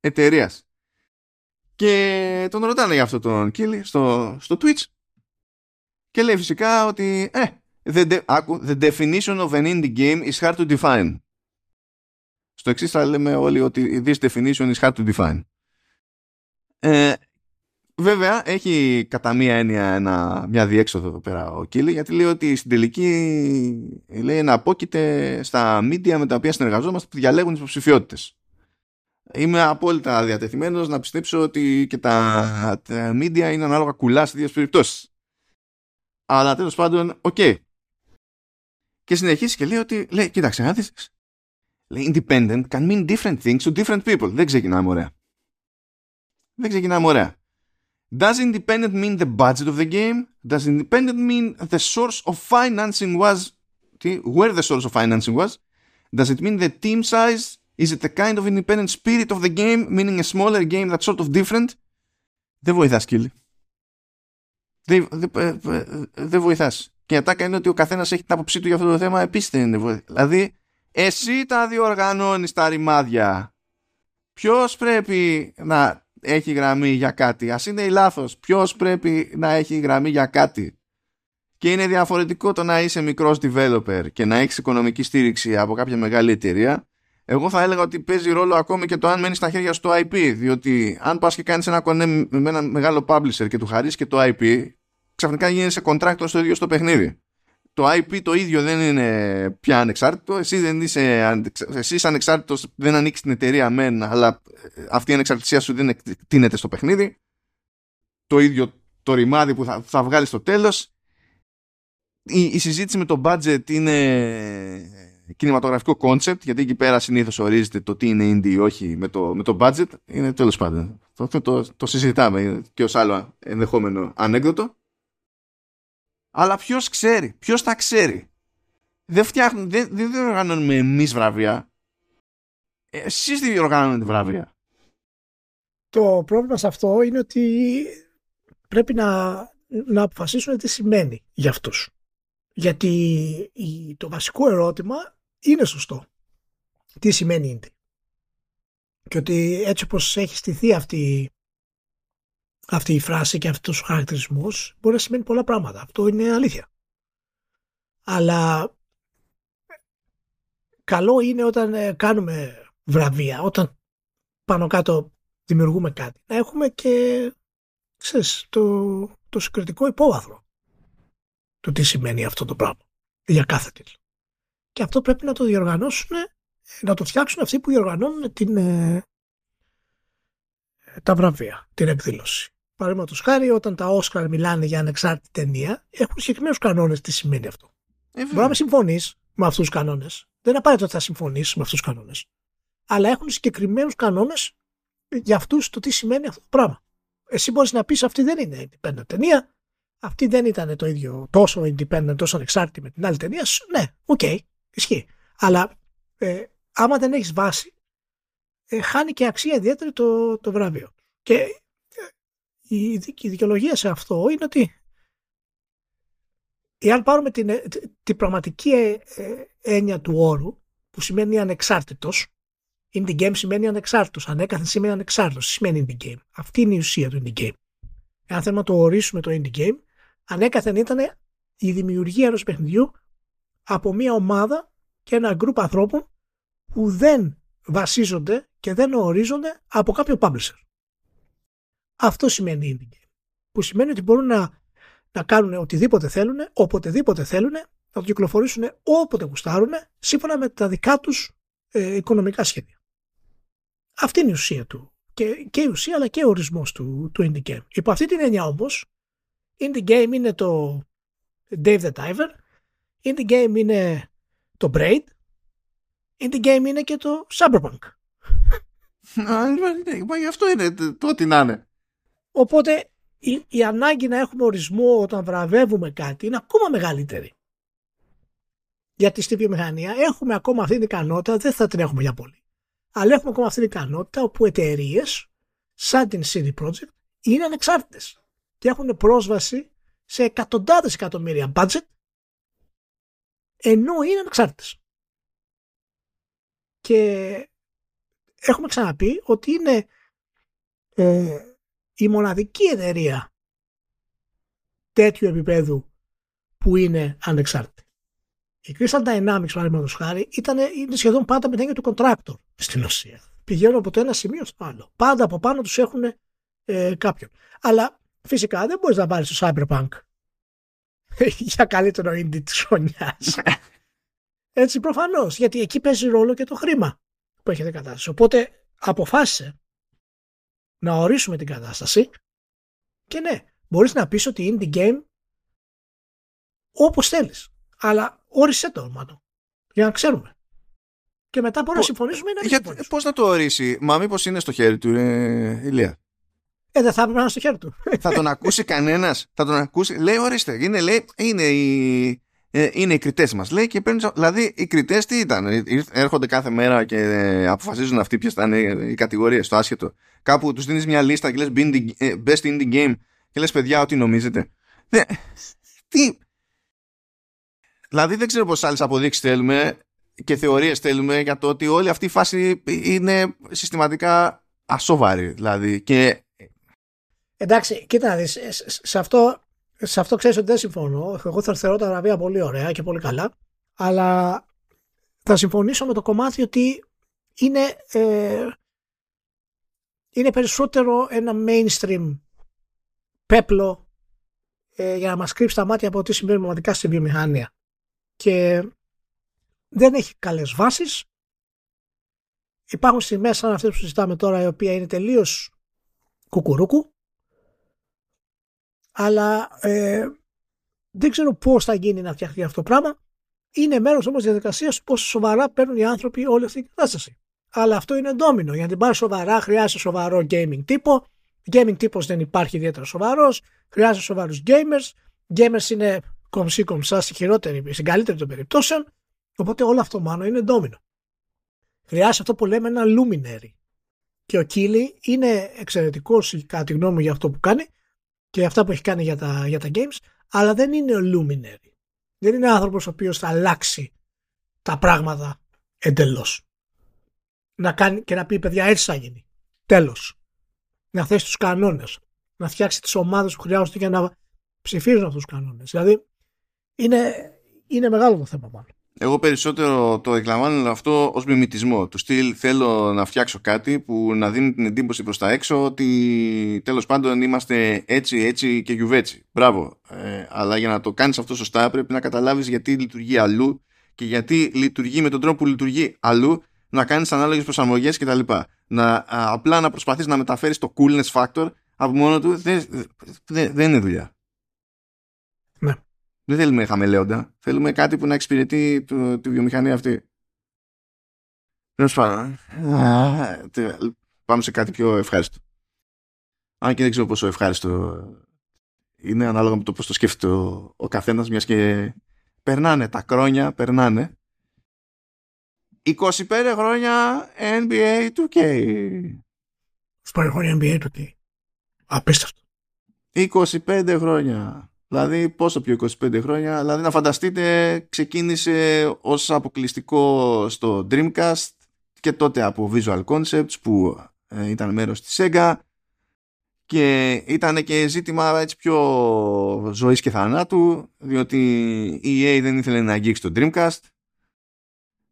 εταιρείας. Και τον ρωτάνε για αυτό τον Κίλι στο, στο Twitch και λέει φυσικά ότι ε, the, the definition of an indie game is hard to define. Στο εξής θα λέμε όλοι ότι this definition is hard to define. Ε, Βέβαια, έχει κατά μία έννοια ένα, μια διέξοδο εδώ πέρα ο Κίλι, γιατί λέει ότι στην τελική λέει εναπόκειται στα media με τα οποία συνεργαζόμαστε που διαλέγουν τις υποψηφιότητες. Είμαι απόλυτα διατεθειμένος να πιστέψω ότι και τα, τα media είναι ανάλογα κουλά σε δύο περιπτώσεις. Αλλά τέλος πάντων, οκ. Okay. Και συνεχίζει και λέει ότι, λέει, κοίταξε να δεις, λέει, independent can mean different things to different people. Δεν ξεκινάμε ωραία. Δεν ξεκινάμε ωραία. Does independent mean the budget of the game? Does independent mean the source of financing was where the source of financing was? Does it mean the team size? Is it the kind of independent spirit of the game, meaning a smaller game that's sort of different? Δεν βοηθάς, Κίλι. Δεν, δεν, δεν βοηθάς. Και η ατάκα είναι ότι ο καθένας έχει την άποψή του για αυτό το θέμα, επίσης δεν είναι βοήθεια. Δηλαδή, εσύ τα διοργανώνεις τα ρημάδια. ποιος πρέπει να έχει γραμμή για κάτι; Ας είναι η λάθος. Ποιος πρέπει να έχει γραμμή για κάτι; Και είναι διαφορετικό το να είσαι μικρός developer και να έχεις οικονομική στήριξη από κάποια μεγάλη εταιρεία. Εγώ θα έλεγα ότι παίζει ρόλο ακόμη και το αν μένεις στα χέρια στο IP. Διότι αν πας και κάνεις ένα κονέ με ένα μεγάλο publisher και του χαρίσει και το IP, ξαφνικά γίνεσαι contractor στο ίδιο στο παιχνίδι. Το IP το ίδιο δεν είναι πια ανεξάρτητο. Εσύ, δεν είσαι, εσύ είσαι ανεξάρτητος, δεν ανήκει στην εταιρεία μεν, αλλά αυτή η ανεξαρτησία σου δεν εκτείνεται στο παιχνίδι. Το ίδιο το ρημάδι που θα, θα βγάλεις στο τέλος. Η, η συζήτηση με το budget είναι κινηματογραφικό concept, γιατί εκεί πέρα συνήθως ορίζεται το τι είναι indie ή όχι με το, με το budget. Είναι τέλος πάντων. Το, το, το συζητάμε και ως άλλο ενδεχόμενο ανέκδοτο. Αλλά ποιος ξέρει, ποιος θα ξέρει. Δεν φτιάχνουν, δεν, δεν διοργανώνουμε εμείς βραβεία. Εσείς δεν διοργανώνετε βραβεία. Το πρόβλημα σε αυτό είναι ότι πρέπει να, να αποφασίσουν τι σημαίνει για αυτούς. Γιατί το βασικό ερώτημα είναι σωστό. Τι σημαίνει indie. Και ότι έτσι όπως έχει στηθεί αυτή αυτή η φράση και αυτός ο χαρακτηρισμός μπορεί να σημαίνει πολλά πράγματα. Αυτό είναι αλήθεια. Αλλά καλό είναι όταν ε, κάνουμε βραβεία, όταν πάνω κάτω δημιουργούμε κάτι, να έχουμε και ξέρεις, το, το συγκριτικό υπόβαθρο του τι σημαίνει αυτό το πράγμα για κάθε τίτλο. Και αυτό πρέπει να το διοργανώσουν, να το φτιάξουν αυτοί που διοργανώνουν την, ε, τα βραβεία, την εκδήλωση. Παραδείγματος χάρη, όταν τα Όσκαρ μιλάνε για ανεξάρτητη ταινία, έχουν συγκεκριμένους κανόνες τι σημαίνει αυτό. Ε, Μπορεί να συμφωνείς με αυτούς τους κανόνες. Δεν είναι απαραίτητο ότι θα συμφωνήσει με αυτούς τους κανόνες. Αλλά έχουν συγκεκριμένους κανόνες για αυτούς το τι σημαίνει αυτό το πράγμα. Εσύ μπορείς να πεις αυτή δεν είναι independent ταινία, αυτή δεν ήταν το ίδιο τόσο independent, τόσο ανεξάρτητη με την άλλη ταινία. Ναι, οκ, okay, ισχύει. Αλλά ε, άμα δεν έχεις βάση, ε, χάνει και αξία ιδιαίτερη το, το βραβείο. Και η, η δικαιολογία σε αυτό είναι ότι εάν πάρουμε την, ε, την πραγματική ε, ε, έννοια του όρου που σημαίνει ανεξάρτητος indie game σημαίνει ανεξάρτητος ανέκαθεν σημαίνει ανεξάρτητος σημαίνει indie game; Αυτή είναι η ουσία του indie game εάν θέλουμε να το ορίσουμε το indie game ανέκαθεν ήταν η δημιουργία ενός παιχνιδιού από μια ομάδα και ένα γκρουπ ανθρώπων που δεν βασίζονται και δεν ορίζονται από κάποιο publisher. Αυτό σημαίνει indie game. Που σημαίνει ότι μπορούν να, να κάνουν οτιδήποτε θέλουν, οποτεδήποτε θέλουν, να το κυκλοφορήσουν όποτε γουστάρουν, σύμφωνα με τα δικά τους ε, οικονομικά σχέδια. Αυτή είναι η ουσία του. Και, και η ουσία αλλά και ο ορισμός του, του indie game. Υπό αυτή την έννοια όμως, indie game είναι το Dave the Diver, indie game είναι το Braid, indie game είναι και το Cyberpunk. Μα γι' αυτό είναι το ό,τι να είναι. Οπότε η, η ανάγκη να έχουμε ορισμό όταν βραβεύουμε κάτι είναι ακόμα μεγαλύτερη. Γιατί στη βιομηχανία έχουμε ακόμα αυτή την ικανότητα, δεν θα την έχουμε για πολύ. Αλλά έχουμε ακόμα αυτή την ικανότητα όπου εταιρείες σαν την CD Projekt είναι ανεξάρτητες και έχουν πρόσβαση σε εκατοντάδες εκατομμύρια budget ενώ είναι ανεξάρτητες. Και έχουμε ξαναπεί ότι είναι ε, η μοναδική εταιρεία τέτοιου επίπεδου που είναι ανεξάρτητη. Η Crystal Dynamics, παραδείγματος χάρη, ήταν, είναι σχεδόν πάντα με την έννοια του contractor στην ουσία. Πηγαίνουν από το ένα σημείο στο άλλο. Πάντα από πάνω τους έχουν ε, κάποιον. Αλλά φυσικά δεν μπορείς να βάλεις το Cyberpunk για καλύτερο indie της χρονιάς. Έτσι προφανώς. Γιατί εκεί παίζει ρόλο και το χρήμα που έχετε κατάσταση. Οπότε αποφάσισε να ορίσουμε την κατάσταση και ναι, μπορείς να πεις ότι είναι indie game όπως θέλεις. Αλλά όρισε το όνομα Για να ξέρουμε. Και μετά μπορούμε να συμφωνήσουμε ή να μην συμφωνήσουμε. Πώς να το ορίσει; Μα μήπως είναι στο χέρι του, ε, Ηλία; Ε, δεν θα έπρεπε να είναι στο χέρι του. θα τον ακούσει κανένας; Θα τον ακούσει. Λέει, ορίστε. Είναι, λέει, είναι η ε, είναι οι κριτές μας. Λέει και παίρνει. Δηλαδή, οι κριτές τι ήταν; Ε, έρχονται κάθε μέρα και ε, αποφασίζουν αυτοί ποιες θα είναι οι κατηγορίες, το άσχετο. Κάπου τους δίνεις μια λίστα και λες Best Indie Game και λες παιδιά, ό,τι νομίζετε. τι. Δηλαδή, δεν ξέρω πόσες άλλες αποδείξεις θέλουμε. και θεωρίες θέλουμε για το ότι όλη αυτή η φάση είναι συστηματικά ασόβαρη. Δηλαδή και... Εντάξει, κοίτα να δεις, σε αυτό, σε αυτό ξέρεις ότι δεν συμφωνώ. Εγώ θα θεωρώ τα βραβεία πολύ ωραία και πολύ καλά. Αλλά θα συμφωνήσω με το κομμάτι ότι είναι, ε, είναι περισσότερο ένα mainstream πέπλο ε, για να μας κρύψει τα μάτια από τι συμβαίνει πραγματικά στη βιομηχανία. Και δεν έχει καλές βάσεις. Υπάρχουν στιγμές σαν αυτές που συζητάμε τώρα η οποία είναι τελείως κουκουρούκου αλλά ε, δεν ξέρω πώς θα γίνει να φτιαχτεί αυτό το πράγμα. Είναι μέρος όμως διαδικασίας πόσο σοβαρά παίρνουν οι άνθρωποι όλη αυτή την κατάσταση. Αλλά αυτό είναι ντόμινο. Για να την πάρει σοβαρά χρειάζεται σοβαρό gaming τύπο. Gaming τύπος δεν υπάρχει ιδιαίτερα σοβαρός. Χρειάζεται σοβαρούς gamers. Gamers είναι κομψή κομψά στην χειρότερη, στην καλύτερη των περιπτώσεων. Οπότε όλο αυτό μάλλον είναι ντόμινο. Χρειάζεται αυτό που λέμε ένα luminary. Και ο Κίλι είναι εξαιρετικός κατά τη γνώμη μου για αυτό που κάνει και αυτά που έχει κάνει για τα, για τα games, αλλά δεν είναι ο luminary. Δεν είναι άνθρωπος ο οποίος θα αλλάξει τα πράγματα εντελώς. Να κάνει και να πει παιδιά έτσι θα γίνει. Τέλος. Να θέσει τους κανόνες. Να φτιάξει τις ομάδες που χρειάζονται για να ψηφίζουν αυτούς τους κανόνες. Δηλαδή είναι, είναι μεγάλο το θέμα μάλλον. Εγώ περισσότερο το εκλαμβάνω αυτό ως μιμητισμό. Του στυλ θέλω να φτιάξω κάτι που να δίνει την εντύπωση προς τα έξω ότι τέλος πάντων είμαστε έτσι, έτσι και γιουβέτσι. Μπράβο. Ε, αλλά για να το κάνεις αυτό σωστά πρέπει να καταλάβεις γιατί λειτουργεί αλλού και γιατί λειτουργεί με τον τρόπο που λειτουργεί αλλού να κάνεις ανάλογες προσαρμογές κτλ. Να, απλά να προσπαθείς να μεταφέρεις το coolness factor από μόνο του δεν, δεν, δεν είναι δουλειά. Ναι. Δεν θέλουμε χαμελέοντα. Θέλουμε κάτι που να εξυπηρετεί τη βιομηχανία αυτή. Τέλος πάντων. Πάμε σε κάτι πιο ευχάριστο. Αν και δεν ξέρω πόσο ευχάριστο είναι ανάλογα με το πώς το σκέφτεται ο, ο καθένας μιας και περνάνε τα χρόνια, περνάνε 25 χρόνια NBA 2K 25 χρόνια NBA 2K Απίστευτο. 25 χρόνια. Δηλαδή πόσο πιο 25 χρόνια, δηλαδή να φανταστείτε ξεκίνησε ως αποκλειστικό στο Dreamcast και τότε από Visual Concepts που ε, ήταν μέρος της Sega. Και ήταν και ζήτημα έτσι πιο ζωής και θανάτου διότι η EA δεν ήθελε να αγγίξει το Dreamcast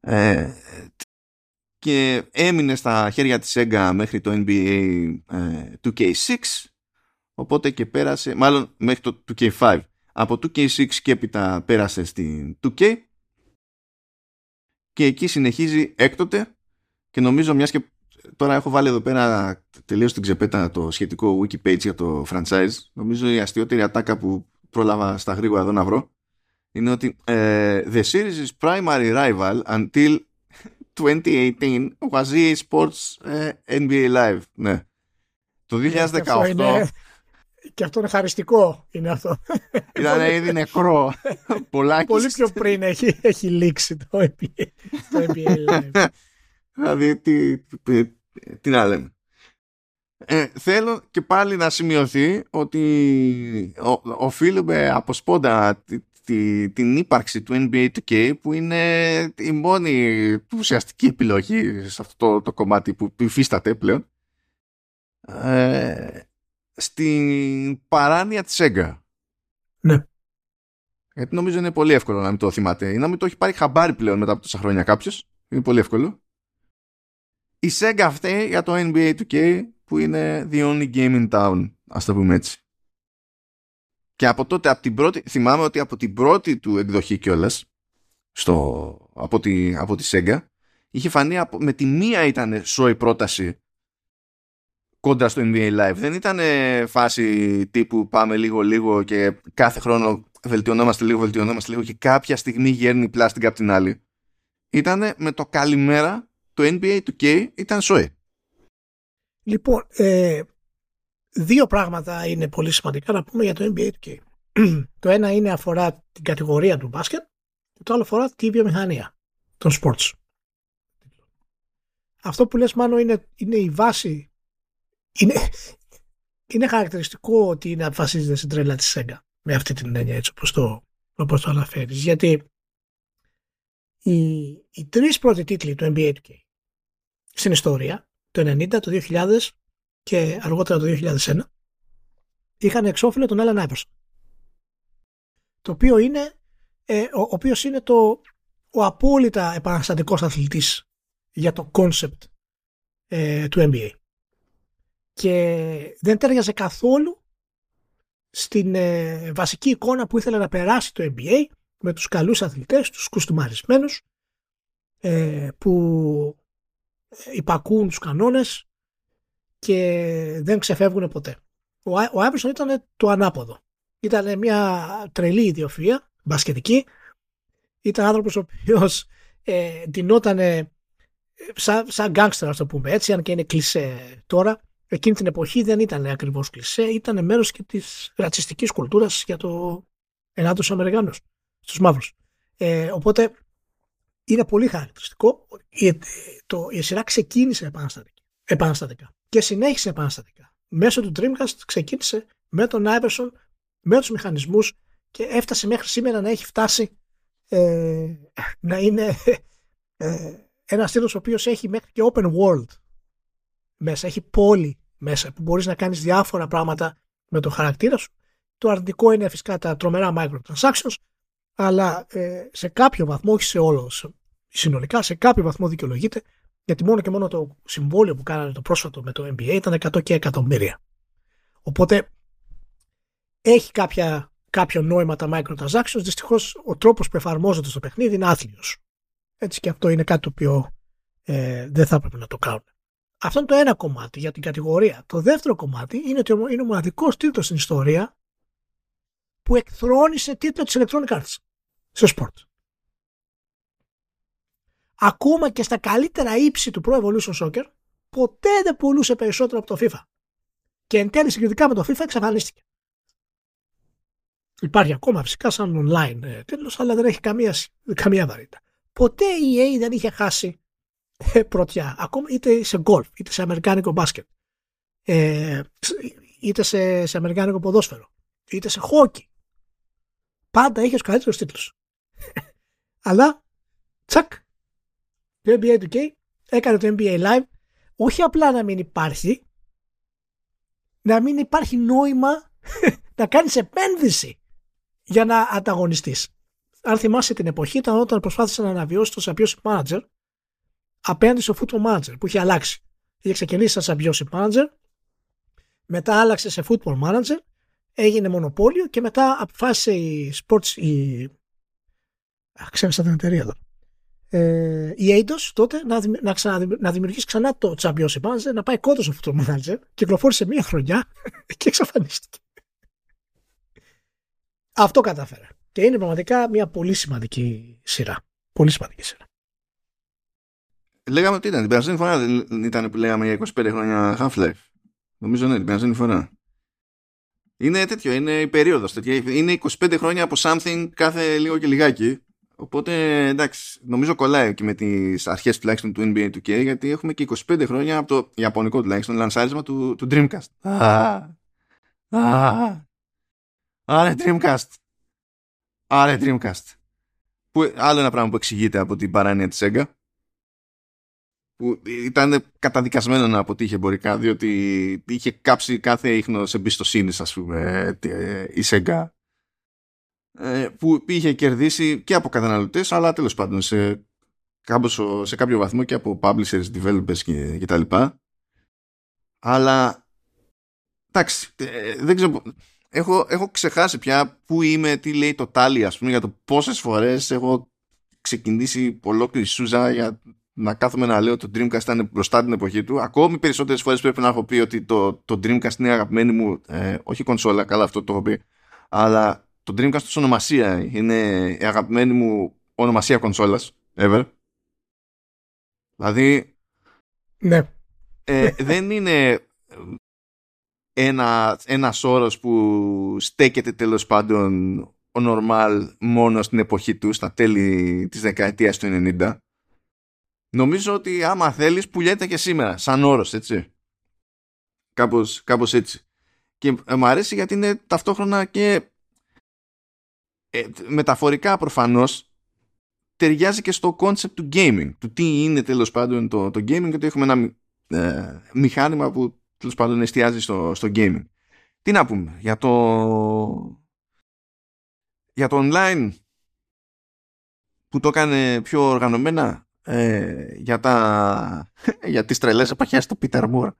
ε, και έμεινε στα χέρια της Sega μέχρι το NBA 2K6 Οπότε και πέρασε, μάλλον μέχρι το 2K5. Από 2K6 και έπειτα πέρασε στην 2K και εκεί συνεχίζει έκτοτε και νομίζω μιας και τώρα έχω βάλει εδώ πέρα τελείως την ξεπέτα το σχετικό wiki page για το franchise νομίζω η αστείωτερη ατάκα που πρόλαβα στα γρήγορα εδώ να βρω είναι ότι ε, The series' primary rival until 2018 was EA Sports ε, NBA Live. Ναι. Το 2018 και αυτό είναι χαριστικό είναι αυτό. Ήταν ήδη νεκρό. Πολύ πιο πριν έχει, έχει λήξει το NBA, το NBA Live. Δηλαδή, τι, τι, να λέμε. Ε, θέλω και πάλι να σημειωθεί ότι οφείλουμε από σπόντα τη, την ύπαρξη του NBA 2K που είναι η μόνη ουσιαστική επιλογή σε αυτό το, το κομμάτι που υφίσταται πλέον. Ε, στην παράνοια της Sega. Ναι. Γιατί νομίζω είναι πολύ εύκολο να μην το θυμάται ή να μην το έχει πάρει χαμπάρι πλέον μετά από τόσα χρόνια κάποιος. Είναι πολύ εύκολο. Η Sega αυτή για το NBA 2K που είναι the only game in town, ας το πούμε έτσι. Και από τότε, από την πρώτη, θυμάμαι ότι από την πρώτη του εκδοχή κιόλας, από, τη, από τη Sega, είχε φανεί από, με τη μία ήταν σόη πρόταση κόντρα στο NBA Live. Δεν ήταν φάση τύπου πάμε λίγο λίγο και κάθε χρόνο βελτιωνόμαστε λίγο, βελτιωνόμαστε λίγο και κάποια στιγμή γέρνει πλάστικα από την άλλη. Ήταν με το καλημέρα το NBA του K ήταν σοέ. Λοιπόν, ε, δύο πράγματα είναι πολύ σημαντικά να πούμε για το NBA του K. το ένα είναι αφορά την κατηγορία του μπάσκετ και το άλλο αφορά τη βιομηχανία των sports. Αυτό που λες μάλλον είναι, είναι η βάση είναι, είναι χαρακτηριστικό ότι είναι αποφασίζεται στην τρέλα της Sega με αυτή την έννοια έτσι όπως το, όπως το αναφέρεις γιατί οι, οι τρεις πρώτοι τίτλοι του NBA 2K στην ιστορία, το 90, το 2000 και αργότερα το 2001, είχαν εξώφυλλο τον Alan Iverson. Το οποίο είναι, ε, ο, ο οποίος είναι το, ο απόλυτα επαναστατικός αθλητής για το concept ε, του NBA. Και δεν τέριαζε καθόλου στην ε, βασική εικόνα που ήθελε να περάσει το NBA με τους καλούς αθλητές, τους κουστούμαρισμένους ε, που υπακούν τους κανόνες και δεν ξεφεύγουν ποτέ. Ο, ο Άιβερσον ήταν το ανάποδο. Ήταν μια τρελή ιδιοφυΐα, μπασκετική. Ήταν άνθρωπος ο οποίος ε, ντυνόταν σαν, σαν γκάγκστερ, το πούμε έτσι, αν και είναι κλισέ τώρα. Εκείνη την εποχή δεν ήταν ακριβώς κλισέ, ήταν μέρος και της ρατσιστικής κουλτούρας για το ενάντια στους Αμερικάνους, στους μαύρους. Ε, οπότε είναι πολύ χαρακτηριστικό. Η, το, η σειρά ξεκίνησε επαναστατικά, επαναστατικά και συνέχισε επαναστατικά. Μέσω του Dreamcast ξεκίνησε με τον Iverson, με τους μηχανισμούς και έφτασε μέχρι σήμερα να έχει φτάσει ε, να είναι ε, ένας στήλος ο οποίος έχει μέχρι και open world μέσα, έχει πόλη μέσα που μπορείς να κάνεις διάφορα πράγματα με το χαρακτήρα σου. Το αρνητικό είναι φυσικά τα τρομερά microtransactions αλλά ε, σε κάποιο βαθμό, όχι σε όλο, συνολικά σε κάποιο βαθμό δικαιολογείται γιατί μόνο και μόνο το συμβόλαιο που κάνανε το πρόσφατο με το NBA ήταν 100 και εκατομμύρια. Οπότε έχει κάποια, κάποιο νόημα τα microtransactions, δυστυχώς ο τρόπος που εφαρμόζονται στο παιχνίδι είναι άθλιος. Έτσι και αυτό είναι κάτι το οποίο ε, δεν θα έπρεπε να το κάνουν. Αυτό είναι το ένα κομμάτι για την κατηγορία. Το δεύτερο κομμάτι είναι ότι είναι ο μοναδικός τίτλος στην ιστορία που εκθρόνησε τίτλο της Electronic Arts σε sport. Ακόμα και στα καλύτερα ύψη του Pro Evolution Soccer ποτέ δεν πουλούσε περισσότερο από το FIFA. Και εν τέλει συγκριτικά με το FIFA εξαφανίστηκε. Υπάρχει ακόμα φυσικά σαν online ε, τίτλος, αλλά δεν έχει καμία, καμία βαρύτητα. Ποτέ η EA δεν είχε χάσει ε, πρωτιά, ακόμα είτε σε γκολφ, είτε σε αμερικάνικο μπάσκετ, ε, είτε σε, σε αμερικάνικο ποδόσφαιρο, είτε σε χόκι. Πάντα είχε τους καλύτερους τίτλους. αλλά, τσακ, το NBA 2K έκανε το NBA Live όχι απλά να μην υπάρχει, να μην υπάρχει νόημα να κάνεις επένδυση για να ανταγωνιστείς. Αν θυμάσαι την εποχή ήταν όταν προσπάθησε να αναβιώσει το Championship Manager απέναντι στο Football Manager που είχε αλλάξει. Είχε ξεκινήσει σαν Championship Manager, μετά άλλαξε σε Football Manager, έγινε μονοπόλιο και μετά αποφάσισε η Sports, η... Ξέχασα την εταιρεία εδώ. Ε, η Eidos τότε να, να, να δημιουργήσει ξανά το Championship Manager, να πάει κόντος στο Football Manager, κυκλοφόρησε μία χρονιά και εξαφανίστηκε. Αυτό κατάφερε. Και είναι πραγματικά μια πολύ σημαντική σειρά. Πολύ σημαντική σειρά. Λέγαμε ότι ήταν. Την περασμένη φορά δεν ήταν που λέγαμε για 25 χρόνια Half-Life. Νομίζω ναι, την περασμένη φορά. Είναι τέτοιο, είναι η περίοδος. Είναι 25 χρόνια από something κάθε λίγο και λιγάκι. Οπότε εντάξει, νομίζω κολλάει και με τις αρχές τουλάχιστον του NBA 2K γιατί έχουμε και 25 χρόνια από το Ιαπωνικό τουλάχιστον λανσάρισμα του, του Dreamcast. Άρε Dreamcast. Άρε Dreamcast. Που, άλλο ένα πράγμα που εξηγείται από την παράνοια της Sega που ήταν καταδικασμένο να αποτύχει εμπορικά διότι είχε κάψει κάθε ίχνος εμπιστοσύνης, ας πούμε η Sega ε, που είχε κερδίσει και από καταναλωτές αλλά τέλος πάντων σε, σε κάποιο βαθμό και από publishers, developers και, και τα λοιπά αλλά εντάξει ε, δεν ξέρω έχω, έχω ξεχάσει πια που είμαι, τι λέει το τάλι ας πούμε για το πόσες φορές έχω ξεκινήσει ολόκληρη σούζα για να κάθομαι να λέω ότι το Dreamcast ήταν μπροστά την εποχή του. Ακόμη περισσότερες φορές πρέπει να έχω πει ότι το, το Dreamcast είναι αγαπημένη μου, ε, όχι κονσόλα, καλά αυτό το έχω πει, αλλά το Dreamcast ως ονομασία είναι η αγαπημένη μου ονομασία κονσόλας, ever. Δηλαδή, ναι. Ε, δεν είναι ένα, ένας όρος που στέκεται τέλος πάντων ο normal μόνο στην εποχή τους, στα τέλη της δεκαετίας του 90. Νομίζω ότι άμα θέλεις πουλιέται και σήμερα, σαν όρος, έτσι. Κάπως, κάπως έτσι. Και ε, μου αρέσει γιατί είναι ταυτόχρονα και ε, μεταφορικά προφανώς ταιριάζει και στο concept του gaming. Του τι είναι τέλος πάντων το, το gaming, γιατί έχουμε ένα ε, μηχάνημα που τέλος πάντων εστιάζει στο, στο gaming. Τι να πούμε για το, για το online που το έκανε πιο οργανωμένα ε, για, τα, για τις τρελές επαχές του Peter Moore.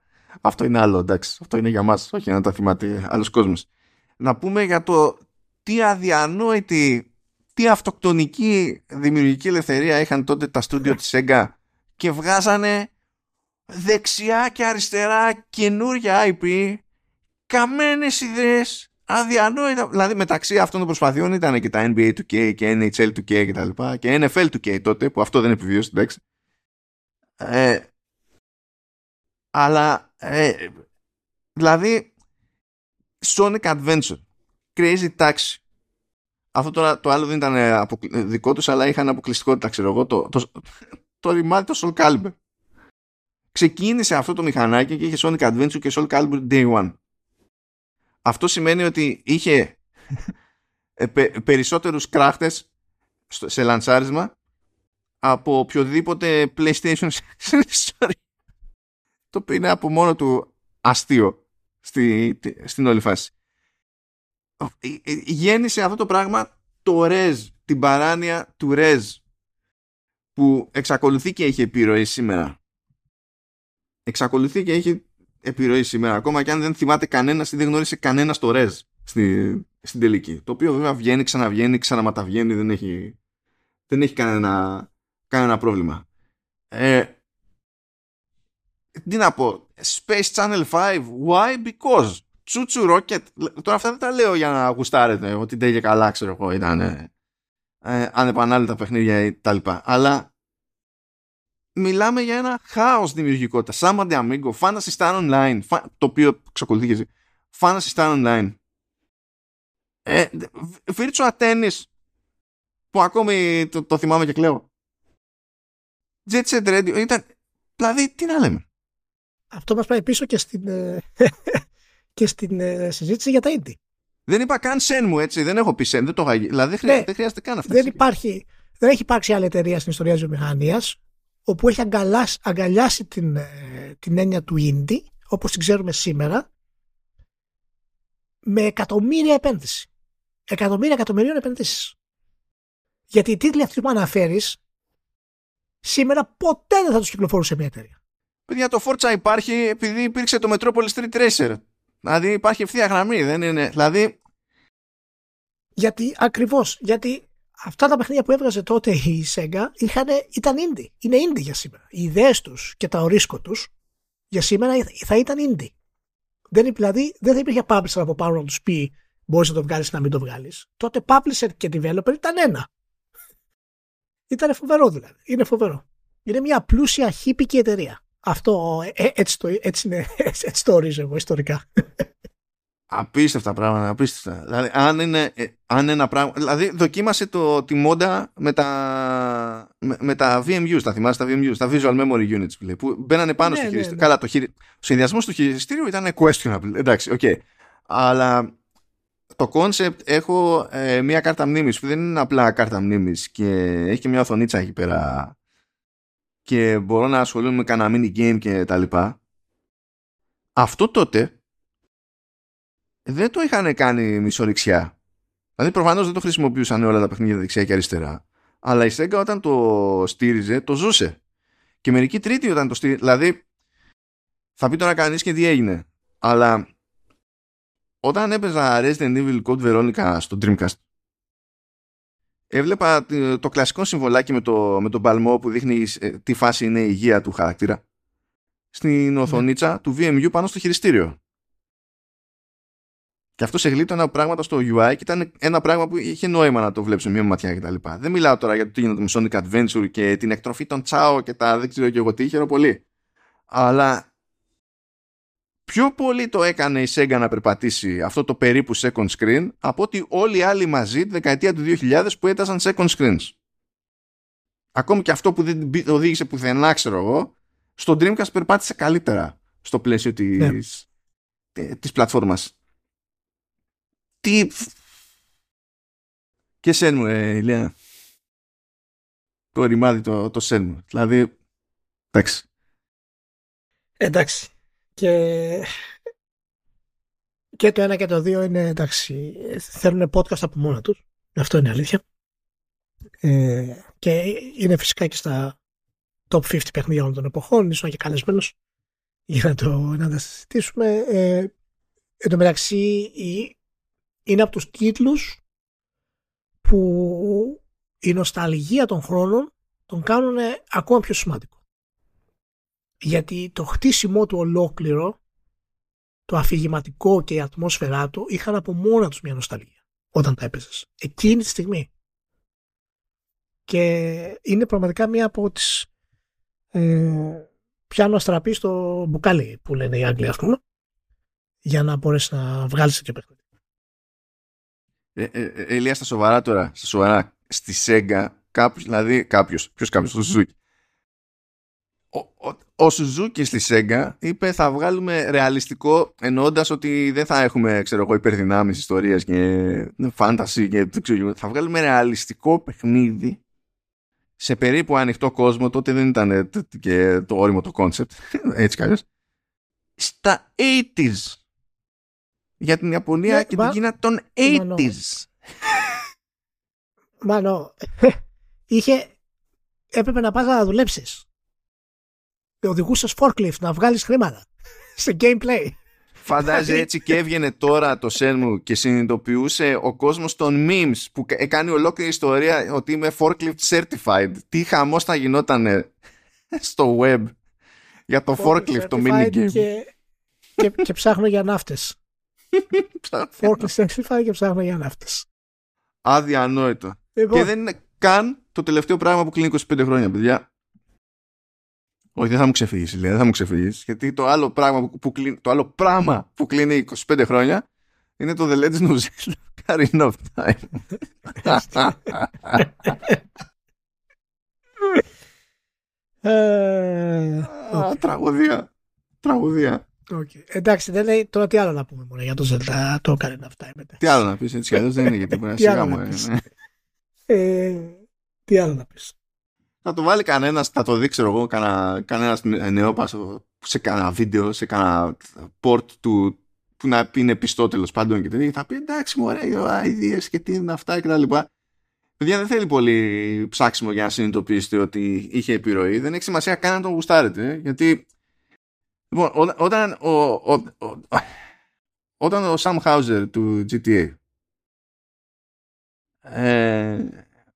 Αυτό είναι άλλο, εντάξει. Αυτό είναι για μας, όχι να τα θυμάται άλλος κόσμος. Να πούμε για το τι αδιανόητη, τι αυτοκτονική δημιουργική ελευθερία είχαν τότε τα στούντιο της Sega και βγάζανε δεξιά και αριστερά καινούρια IP, καμένες ιδέες, αδιανόητα. Δηλαδή μεταξύ αυτών των προσπαθειών ήταν και τα NBA 2K και NHL 2K και τα λοιπά και NFL 2K τότε που αυτό δεν επιβίωσε, εντάξει. Ε, αλλά ε, δηλαδή Sonic Adventure Crazy Taxi αυτό τώρα το άλλο δεν ήταν ε, δικό τους αλλά είχαν αποκλειστικότητα ξέρω εγώ το, το, το ρημάδι το Soul Calibur. Ξεκίνησε αυτό το μηχανάκι και είχε Sonic Adventure και Soul Calibur Day One. Αυτό σημαίνει ότι είχε ε, περισσότερους κράχτες σε λανσάρισμα από οποιοδήποτε PlayStation το οποίο είναι από μόνο του αστείο στη, στην όλη φάση. Ε, ε, γέννησε αυτό το πράγμα το REZ, την παράνοια του REZ που εξακολουθεί και έχει επιρροή σήμερα. Εξακολουθεί και έχει επιρροή σήμερα ακόμα και αν δεν θυμάται κανένας ή δεν γνώρισε κανένας το REZ στη, στην τελική. Το οποίο βέβαια βγαίνει, ξαναβγαίνει, ξαναματαβγαίνει, δεν έχει, δεν έχει κανένα, κανένα πρόβλημα. Ε, τι να πω, Space Channel 5, why? Because. Τσούτσου Rocket. Τώρα αυτά δεν τα λέω για να γουστάρετε ότι δεν και καλά, ξέρω εγώ, ήταν ε, ανεπανάλητα παιχνίδια ή τα λοιπά. Αλλά μιλάμε για ένα χάος δημιουργικότητας. Samba de Amigo, Fantasy Star Online, το οποίο εξακολουθεί Fantasy Star Online. Ε, Virtua Tennis, που ακόμη το, το θυμάμαι και κλαίω. Jet Set Radio, ήταν, δηλαδή τι να λέμε. Αυτό μας πάει πίσω και στην, ε, και στην ε, συζήτηση για τα indie. Δεν είπα καν σεν μου έτσι, δεν έχω πει σεν, δεν το είχα Δηλαδή δεν, ναι, δεν χρειάζεται καν αυτό. Δεν, υπάρχει, δεν έχει υπάρξει άλλη εταιρεία στην ιστορία της βιομηχανίας όπου έχει αγκαλιάσει, αγκαλιάσει την, ε, την έννοια του indie όπως την ξέρουμε σήμερα με εκατομμύρια επένδυση. Εκατομμύρια εκατομμυρίων επενδύσεις. Γιατί οι τίτλοι αυτοί που αναφέρεις σήμερα ποτέ δεν θα τους κυκλοφορούσε μια εταιρεία. Παιδιά, το Forza υπάρχει επειδή υπήρξε το Metropolis Street Racer. Δηλαδή υπάρχει ευθεία γραμμή, δεν είναι. Δηλαδή. Γιατί ακριβώς. Γιατί αυτά τα παιχνίδια που έβγαζε τότε η Sega είχαν, ήταν indie. Είναι indie για σήμερα. Οι ιδέες τους και τα ορίσκο τους για σήμερα θα ήταν indie. Δεν, δηλαδή δεν θα υπήρχε publisher από πάνω να τους πει μπορείς να το βγάλεις ή να μην το βγάλεις. Τότε publisher και developer ήταν ένα. Ήταν φοβερό δηλαδή. Είναι φοβερό. Είναι μια πλούσια χίπικη εταιρεία. Αυτό ε, ε, έτσι, το, έτσι, είναι, έτσι το ορίζω εγώ ιστορικά. Απίστευτα πράγματα, απίστευτα. Δηλαδή, αν είναι, ε, αν ένα πράγμα. Δηλαδή, δοκίμασε το, τη μόντα με τα, με, με τα VMUs, τα θυμάσαι τα VMUs, τα Visual Memory Units, που μπαίνανε πάνω ναι, στο ναι, χειριστήριο. Ναι. Καλά, το χειρι... ο συνδυασμός του χειριστήριου ήταν questionable. Εντάξει, οκ. Okay. Αλλά το concept έχω ε, μια κάρτα μνήμης που δεν είναι απλά κάρτα μνήμης και έχει και μια οθονίτσα εκεί πέρα και μπορώ να ασχολούμαι με κανένα mini game και τα λοιπά. Αυτό τότε δεν το είχαν κάνει μισοριξιά δηλαδή προφανώς δεν το χρησιμοποιούσαν όλα τα παιχνίδια δεξιά και αριστερά. Αλλά η Sega όταν το στήριζε το ζούσε. Και μερικοί τρίτοι όταν το στήριζε δηλαδή θα πει τώρα κανείς και τι έγινε. Αλλά όταν έπαιζα Resident Evil Code Veronica στο Dreamcast έβλεπα το κλασικό συμβολάκι με, το, με τον παλμό που δείχνει ε, τι φάση είναι η υγεία του χαρακτήρα στην ναι. οθονίτσα του VMU πάνω στο χειριστήριο. Και αυτό σε γλίτωνα πράγματα στο UI και ήταν ένα πράγμα που είχε νόημα να το βλέπεις με μια ματιά κτλ. Δεν μιλάω τώρα για το τι γίνεται με Sonic Adventure και την εκτροφή των Τσάο και τα δεν ξέρω και εγώ τι, χαίρομαι πολύ. Αλλά πιο πολύ το έκανε η Sega να περπατήσει αυτό το περίπου second screen από ότι όλοι οι άλλοι μαζί τη δεκαετία του 2000 που έτασαν second screens. Ακόμη και αυτό που δεν οδήγησε πουθενά, ξέρω εγώ, στο Dreamcast περπάτησε καλύτερα στο πλαίσιο της, yeah. της πλατφόρμας. Τι... Και σεν μου, ε, Ηλία. το ρημάδι το, το σέρνου. Δηλαδή, εντάξει. Εντάξει. Και... και το ένα και το δύο είναι εντάξει. Θέλουν podcast από μόνα τους. Αυτό είναι αλήθεια. Ε, και είναι φυσικά και στα top 50 παιχνίδια όλων των εποχών. Ήσουν και καλεσμένος για να, το, να τα συζητήσουμε. Ε, εν τω μεταξύ είναι από τους τίτλους που η νοσταλγία των χρόνων τον κάνουν ακόμα πιο σημαντικό. Γιατί το χτίσιμό του ολόκληρο, το αφηγηματικό και η ατμόσφαιρά του είχαν από μόνα τους μια νοσταλγία όταν τα έπαιζες. Εκείνη τη στιγμή. Και είναι πραγματικά μία από τις ε, πιάνω αστραπή στο μπουκάλι που λένε οι Άγγλοι ας πούμε για να μπορέσεις να βγάλεις τέτοιο παιχνίδι. Ε, ε, ε, Ηλία στα σοβαρά τώρα, στα σοβαρά, στη Sega κάποιος, δηλαδή κάποιος, ποιος κάποιος, ο Σουζούκι. Ο, ο, ο Σουζούκι στη Sega είπε θα βγάλουμε ρεαλιστικό εννοώντας ότι δεν θα έχουμε ξέρω εγώ υπερδυνάμεις ιστορίες και fantasy και δεν ξέρω, θα βγάλουμε ρεαλιστικό παιχνίδι σε περίπου ανοιχτό κόσμο, τότε δεν ήταν και το ώριμο το concept, έτσι κι αλλιώς, στα 80s. Για την Ιαπωνία Ναι, και μα- την Κίνα των Μανώ. 80s. Μάνο, είχε, έπρεπε να πας να δουλέψεις. Οδηγούσες forklift να βγάλεις χρήματα σε gameplay. Φαντάζει έτσι και έβγαινε τώρα το Shenmue και συνειδητοποιούσε ο κόσμος των memes που κα- κάνει ολόκληρη ιστορία ότι είμαι forklift certified. Τι χαμός θα γινόταν στο web για το forklift, το Certified minigame. Και, και, και ψάχνω για ναύτες. forklift certified και ψάχνω για ναύτες. Αδιανόητο. Λοιπόν, Και δεν είναι καν το τελευταίο πράγμα που κλείνει 25 χρόνια, παιδιά. Όχι, δεν θα μου ξεφύγεις, λέει, δεν θα μου ξεφύγεις. Γιατί το άλλο πράγμα που, που κλείνει, το άλλο πράγμα που κλείνει 25 χρόνια είναι το The Legend of Zelda Ocarina of Time. ε, Α, Τραγωδία. Τραγωδία. οκ. Εντάξει, δεν λέει τώρα τι άλλο να πούμε μόνο για το Zelda. Το έκανε αυτά. μετά. Τι άλλο να πεις, έτσι κι αλλιώς δεν είναι γιατί μπορεί να Τι άλλο σιγά να μου. ε, πεις. ναι. Ε, τι άλλο να πεις. Θα το βάλει κανένας, θα το δείξω εγώ, κανένας νεόπα σε κανένα βίντεο, σε κανένα port του που να πει είναι πιστό τέλος πάντων και τέτοια. και Θα πει εντάξει, μου ωραία, ιδέε και τι είναι αυτά και τα λοιπά. Παιδιά δεν θέλει πολύ ψάξιμο για να συνειδητοποιήσετε ότι είχε επιρροή. Δεν έχει σημασία καν να τον γουστάρετε. ε, Γιατί λοιπόν, ό- όταν ο, ο, ο- όταν ο Sam Houser του GTA ε,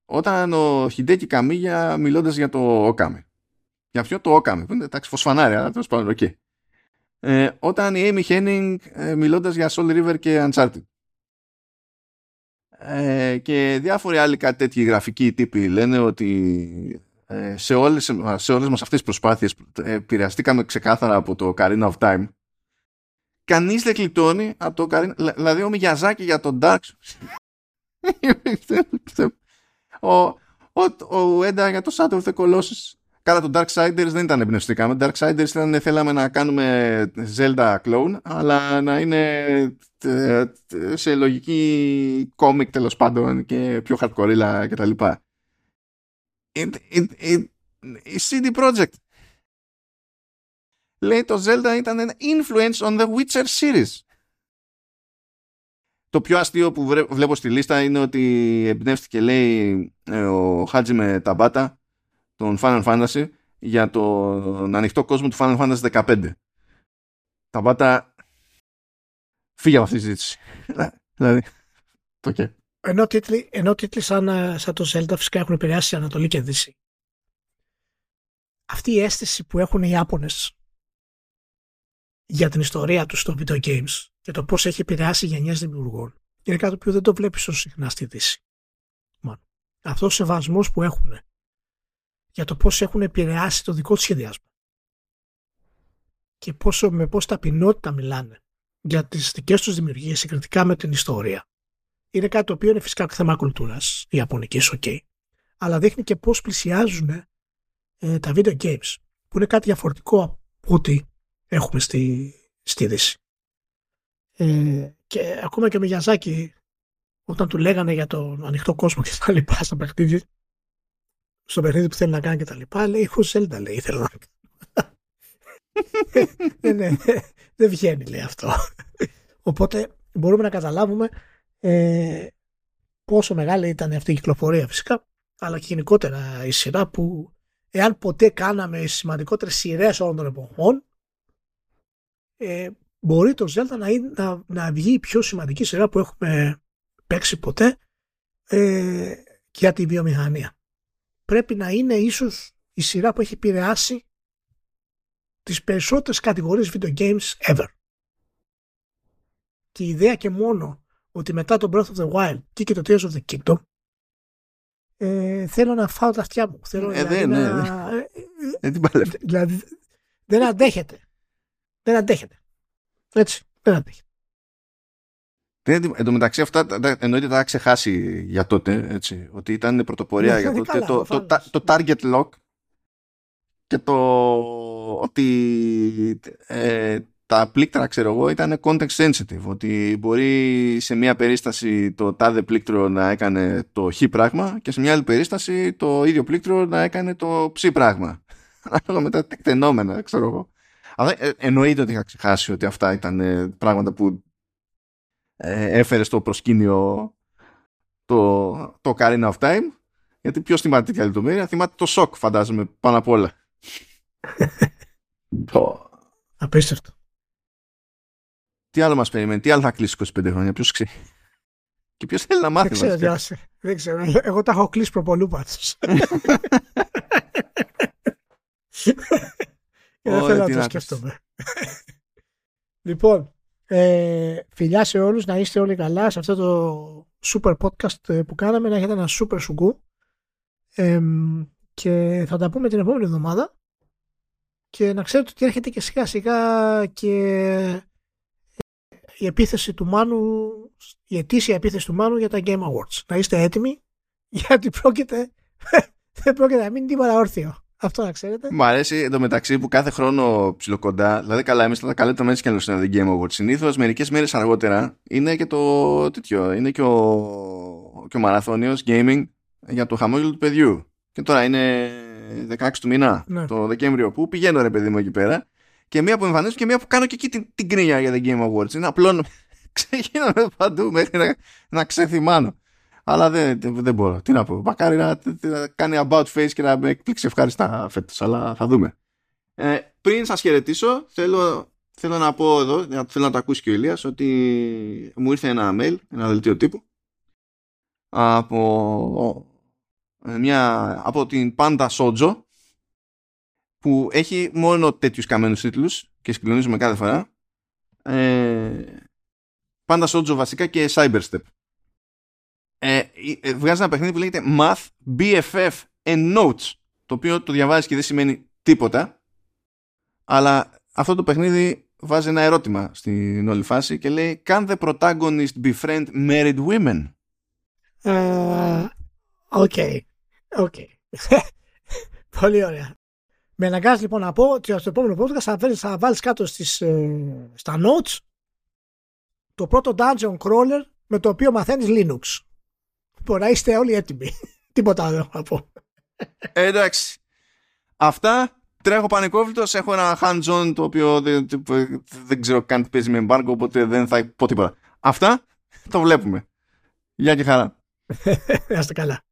όταν ο Hideki Kamiya μιλώντας για το Okami. Για ποιο το Okami, που είναι εντάξει φως φανάρι, αλλά τέλος πάντων, οκ. Ε, όταν η Amy Hennig ε, μιλώντας για Soul Reaver και Uncharted. Ε, και διάφοροι άλλοι κάτι τέτοιοι γραφικοί τύποι λένε ότι ε, σε, όλες, σε όλες μας αυτές τις προσπάθειες ε, επηρεαστήκαμε ξεκάθαρα από το Karina of Time. Κανείς δεν κλειτώνει από το Karina, δηλαδή, δηλαδή ο Μιγιαζάκη για τον Dark Souls. ο, ο, ο Έντα για το Shadow of the Colossus. Καλά, το Darksiders δεν ήταν εμπνευστήκαμε. Darksiders ήταν θέλαμε να κάνουμε Zelda clone, αλλά να είναι ε, ε, σε λογική κόμικ τέλος πάντων και πιο hardcore και τα λοιπά. Η- η- η- Η CD Projekt λέει το Zelda ήταν ένα influence on the Witcher series. Το πιο αστείο που βρε- βλέπω στη λίστα είναι ότι εμπνεύστηκε λέει ε, ο Χάτζι με Ταμπάτα τον Final Fantasy για τον ανοιχτό κόσμο του Final Fantasy 15. Ταμπάτα φύγε από αυτή τη συζήτηση. δηλαδή, το και. Ενώ τίτλοι, ενώ τίτλοι σαν, ε, σαν το Zelda φυσικά έχουν επηρεάσει Ανατολή και Δύση. Αυτή η αίσθηση που έχουν οι Ιάπωνες για την ιστορία τους στο video games και το πώς έχει επηρεάσει γενιές δημιουργών είναι κάτι που δεν το βλέπεις τόσο συχνά στη Δύση. Μόνο. Αυτός ο σεβασμός που έχουν για το πώς έχουν επηρεάσει το δικό του σχεδιάσμα και πόσο, με πώς ταπεινότητα μιλάνε για τις δικές τους δημιουργίες συγκριτικά με την ιστορία είναι κάτι το οποίο είναι φυσικά θέμα κουλτούρας ιαπωνική, ok. Αλλά δείχνει και πώς πλησιάζουν ε, τα video games, που είναι κάτι διαφορετικό από ό,τι έχουμε στη, στη Δύση. Ε, και ακόμα και ο Μιγιαζάκη, όταν του λέγανε για τον ανοιχτό κόσμο και τα λοιπά στα παιχνίδια, στο παιχνίδι που θέλει να κάνει και τα λοιπά, λέει Who's Zelda, λέει, ήθελα να δεν, ναι, δεν βγαίνει, λέει αυτό. Οπότε μπορούμε να καταλάβουμε ε, πόσο μεγάλη ήταν αυτή η κυκλοφορία φυσικά, αλλά και γενικότερα η σειρά που εάν ποτέ κάναμε σημαντικότερες σειρές όλων των εποχών, ε, μπορεί το Zelda να, να, να βγει η πιο σημαντική σειρά που έχουμε παίξει ποτέ ε, για τη βιομηχανία. Πρέπει να είναι ίσως η σειρά που έχει επηρεάσει τις περισσότερες κατηγορίες video games ever. Και η ιδέα και μόνο ότι μετά το Breath of the Wild και, και το Tears of the Kingdom ε, θέλω να φάω τα αυτιά μου. Θέλω Ε, δηλαδή δεν, ναι, να... ναι. ε, Δεν την παλεύω. Δηλαδή δεν αντέχεται. Δεν αντέχεται. Έτσι, δεν αντέχεται. Δεν- Εν τω μεταξύ αυτά τα- τα- εννοείται τα είχα ξεχάσει για τότε, έτσι, ότι ήταν πρωτοπορία Ναι, για ναι, τότε καλά, το, το, προφανώς. τα- το target lock και το ότι ε, τα πλήκτρα ξέρω εγώ ήταν context sensitive ότι μπορεί σε μια περίσταση το τάδε πλήκτρο να έκανε το χ πράγμα και σε μια άλλη περίσταση το ίδιο πλήκτρο να έκανε το ψ πράγμα ανάλογα με τα τεκτενόμενα ξέρω εγώ αλλά ε, εννοείται ότι είχα ξεχάσει ότι αυτά ήταν ε, πράγματα που ε, έφερε στο προσκήνιο το, το Karina of Time γιατί ποιος θυμάται τέτοια λεπτομέρεια θυμάται το σοκ φαντάζομαι πάνω απ' όλα Το- Απίστευτο. τι άλλο μας περιμένει τι άλλο θα κλείσει 25 χρόνια ποιος ξέρει και ποιος θέλει να μάθει Δεν ξέρω, βασικά. διάσε. δεν ξέρω. Εγώ τα έχω κλείσει προπολού πάντως. Και δεν Ω, θέλω να τι το να σκέφτομαι. λοιπόν, ε, φιλιά σε όλους, να είστε όλοι καλά σε αυτό το super podcast ε, που κάναμε, να έχετε ένα super σουγκού. Ε, και θα τα πούμε την επόμενη εβδομάδα. Και να ξέρετε ότι έρχεται και σιγά σιγά και η επίθεση του Μάνου, η ετήσια επίθεση του Μάνου για τα Game Awards. Να είστε έτοιμοι, γιατί πρόκειται, δεν πρόκειται να μείνει τίποτα όρθιο. Αυτό να ξέρετε. Μου αρέσει εντωμεταξύ που κάθε χρόνο ψιλοκοντά, δηλαδή καλά, εμείς θα τα καλέσουμε έτσι κι αλλιώς στην Game Awards. Συνήθως μερικές μέρες αργότερα είναι και το τέτοιο, είναι και ο, και ο μαραθώνιος gaming για το χαμόγελο του παιδιού. Και τώρα είναι 16 του μήνα, Ναι. το Δεκέμβριο, που πηγαίνω ρε παιδί μου εκεί πέρα. Και μία που εμφανίζομαι και μία που κάνω και εκεί την, την κρίνια για τα Game Awards. Είναι απλό. Ξεγίνομαι παντού μέχρι να, να ξεθυμάνω. Αλλά δεν, δεν, δεν μπορώ. Τι να πω. Μακάρι να, να κάνει about face και να με εκπλήξει ευχάριστα φέτος. Αλλά θα δούμε. Ε, πριν σας χαιρετήσω, θέλω, θέλω να πω εδώ, θέλω να το ακούσει και ο Ηλίας, ότι μου ήρθε ένα mail, ένα δελτίο τύπου, από, ε, μια, από την Panda Sojo, που έχει μόνο τέτοιους καμένους τίτλους και συγκλονίζουμε κάθε φορά. Ε, Panda Shojo βασικά και Cyberstep. Ε, ε, βγάζει ένα παιχνίδι που λέγεται Math BFF and Notes, το οποίο το διαβάζεις και δεν σημαίνει τίποτα, αλλά αυτό το παιχνίδι βάζει ένα ερώτημα στην όλη φάση και λέει Can the protagonist befriend married women? Ε, Οκ. Οκ. Πολύ ωραία. Με αναγκάζει λοιπόν να πω ότι στο επόμενο podcast θα, βάλεις, θα βάλεις κάτω στις, ε, στα notes το πρώτο dungeon crawler με το οποίο μαθαίνεις Linux. Μπορεί να είστε όλοι έτοιμοι. Τίποτα άλλο να πω. Ε, εντάξει. Αυτά. Τρέχω πανικόβλητος, έχω ένα hands-on το οποίο δεν, δεν ξέρω καν τι παίζει με embargo, οπότε δεν θα πω τίποτα. Αυτά το βλέπουμε. Γεια και χαρά. Να είστε καλά.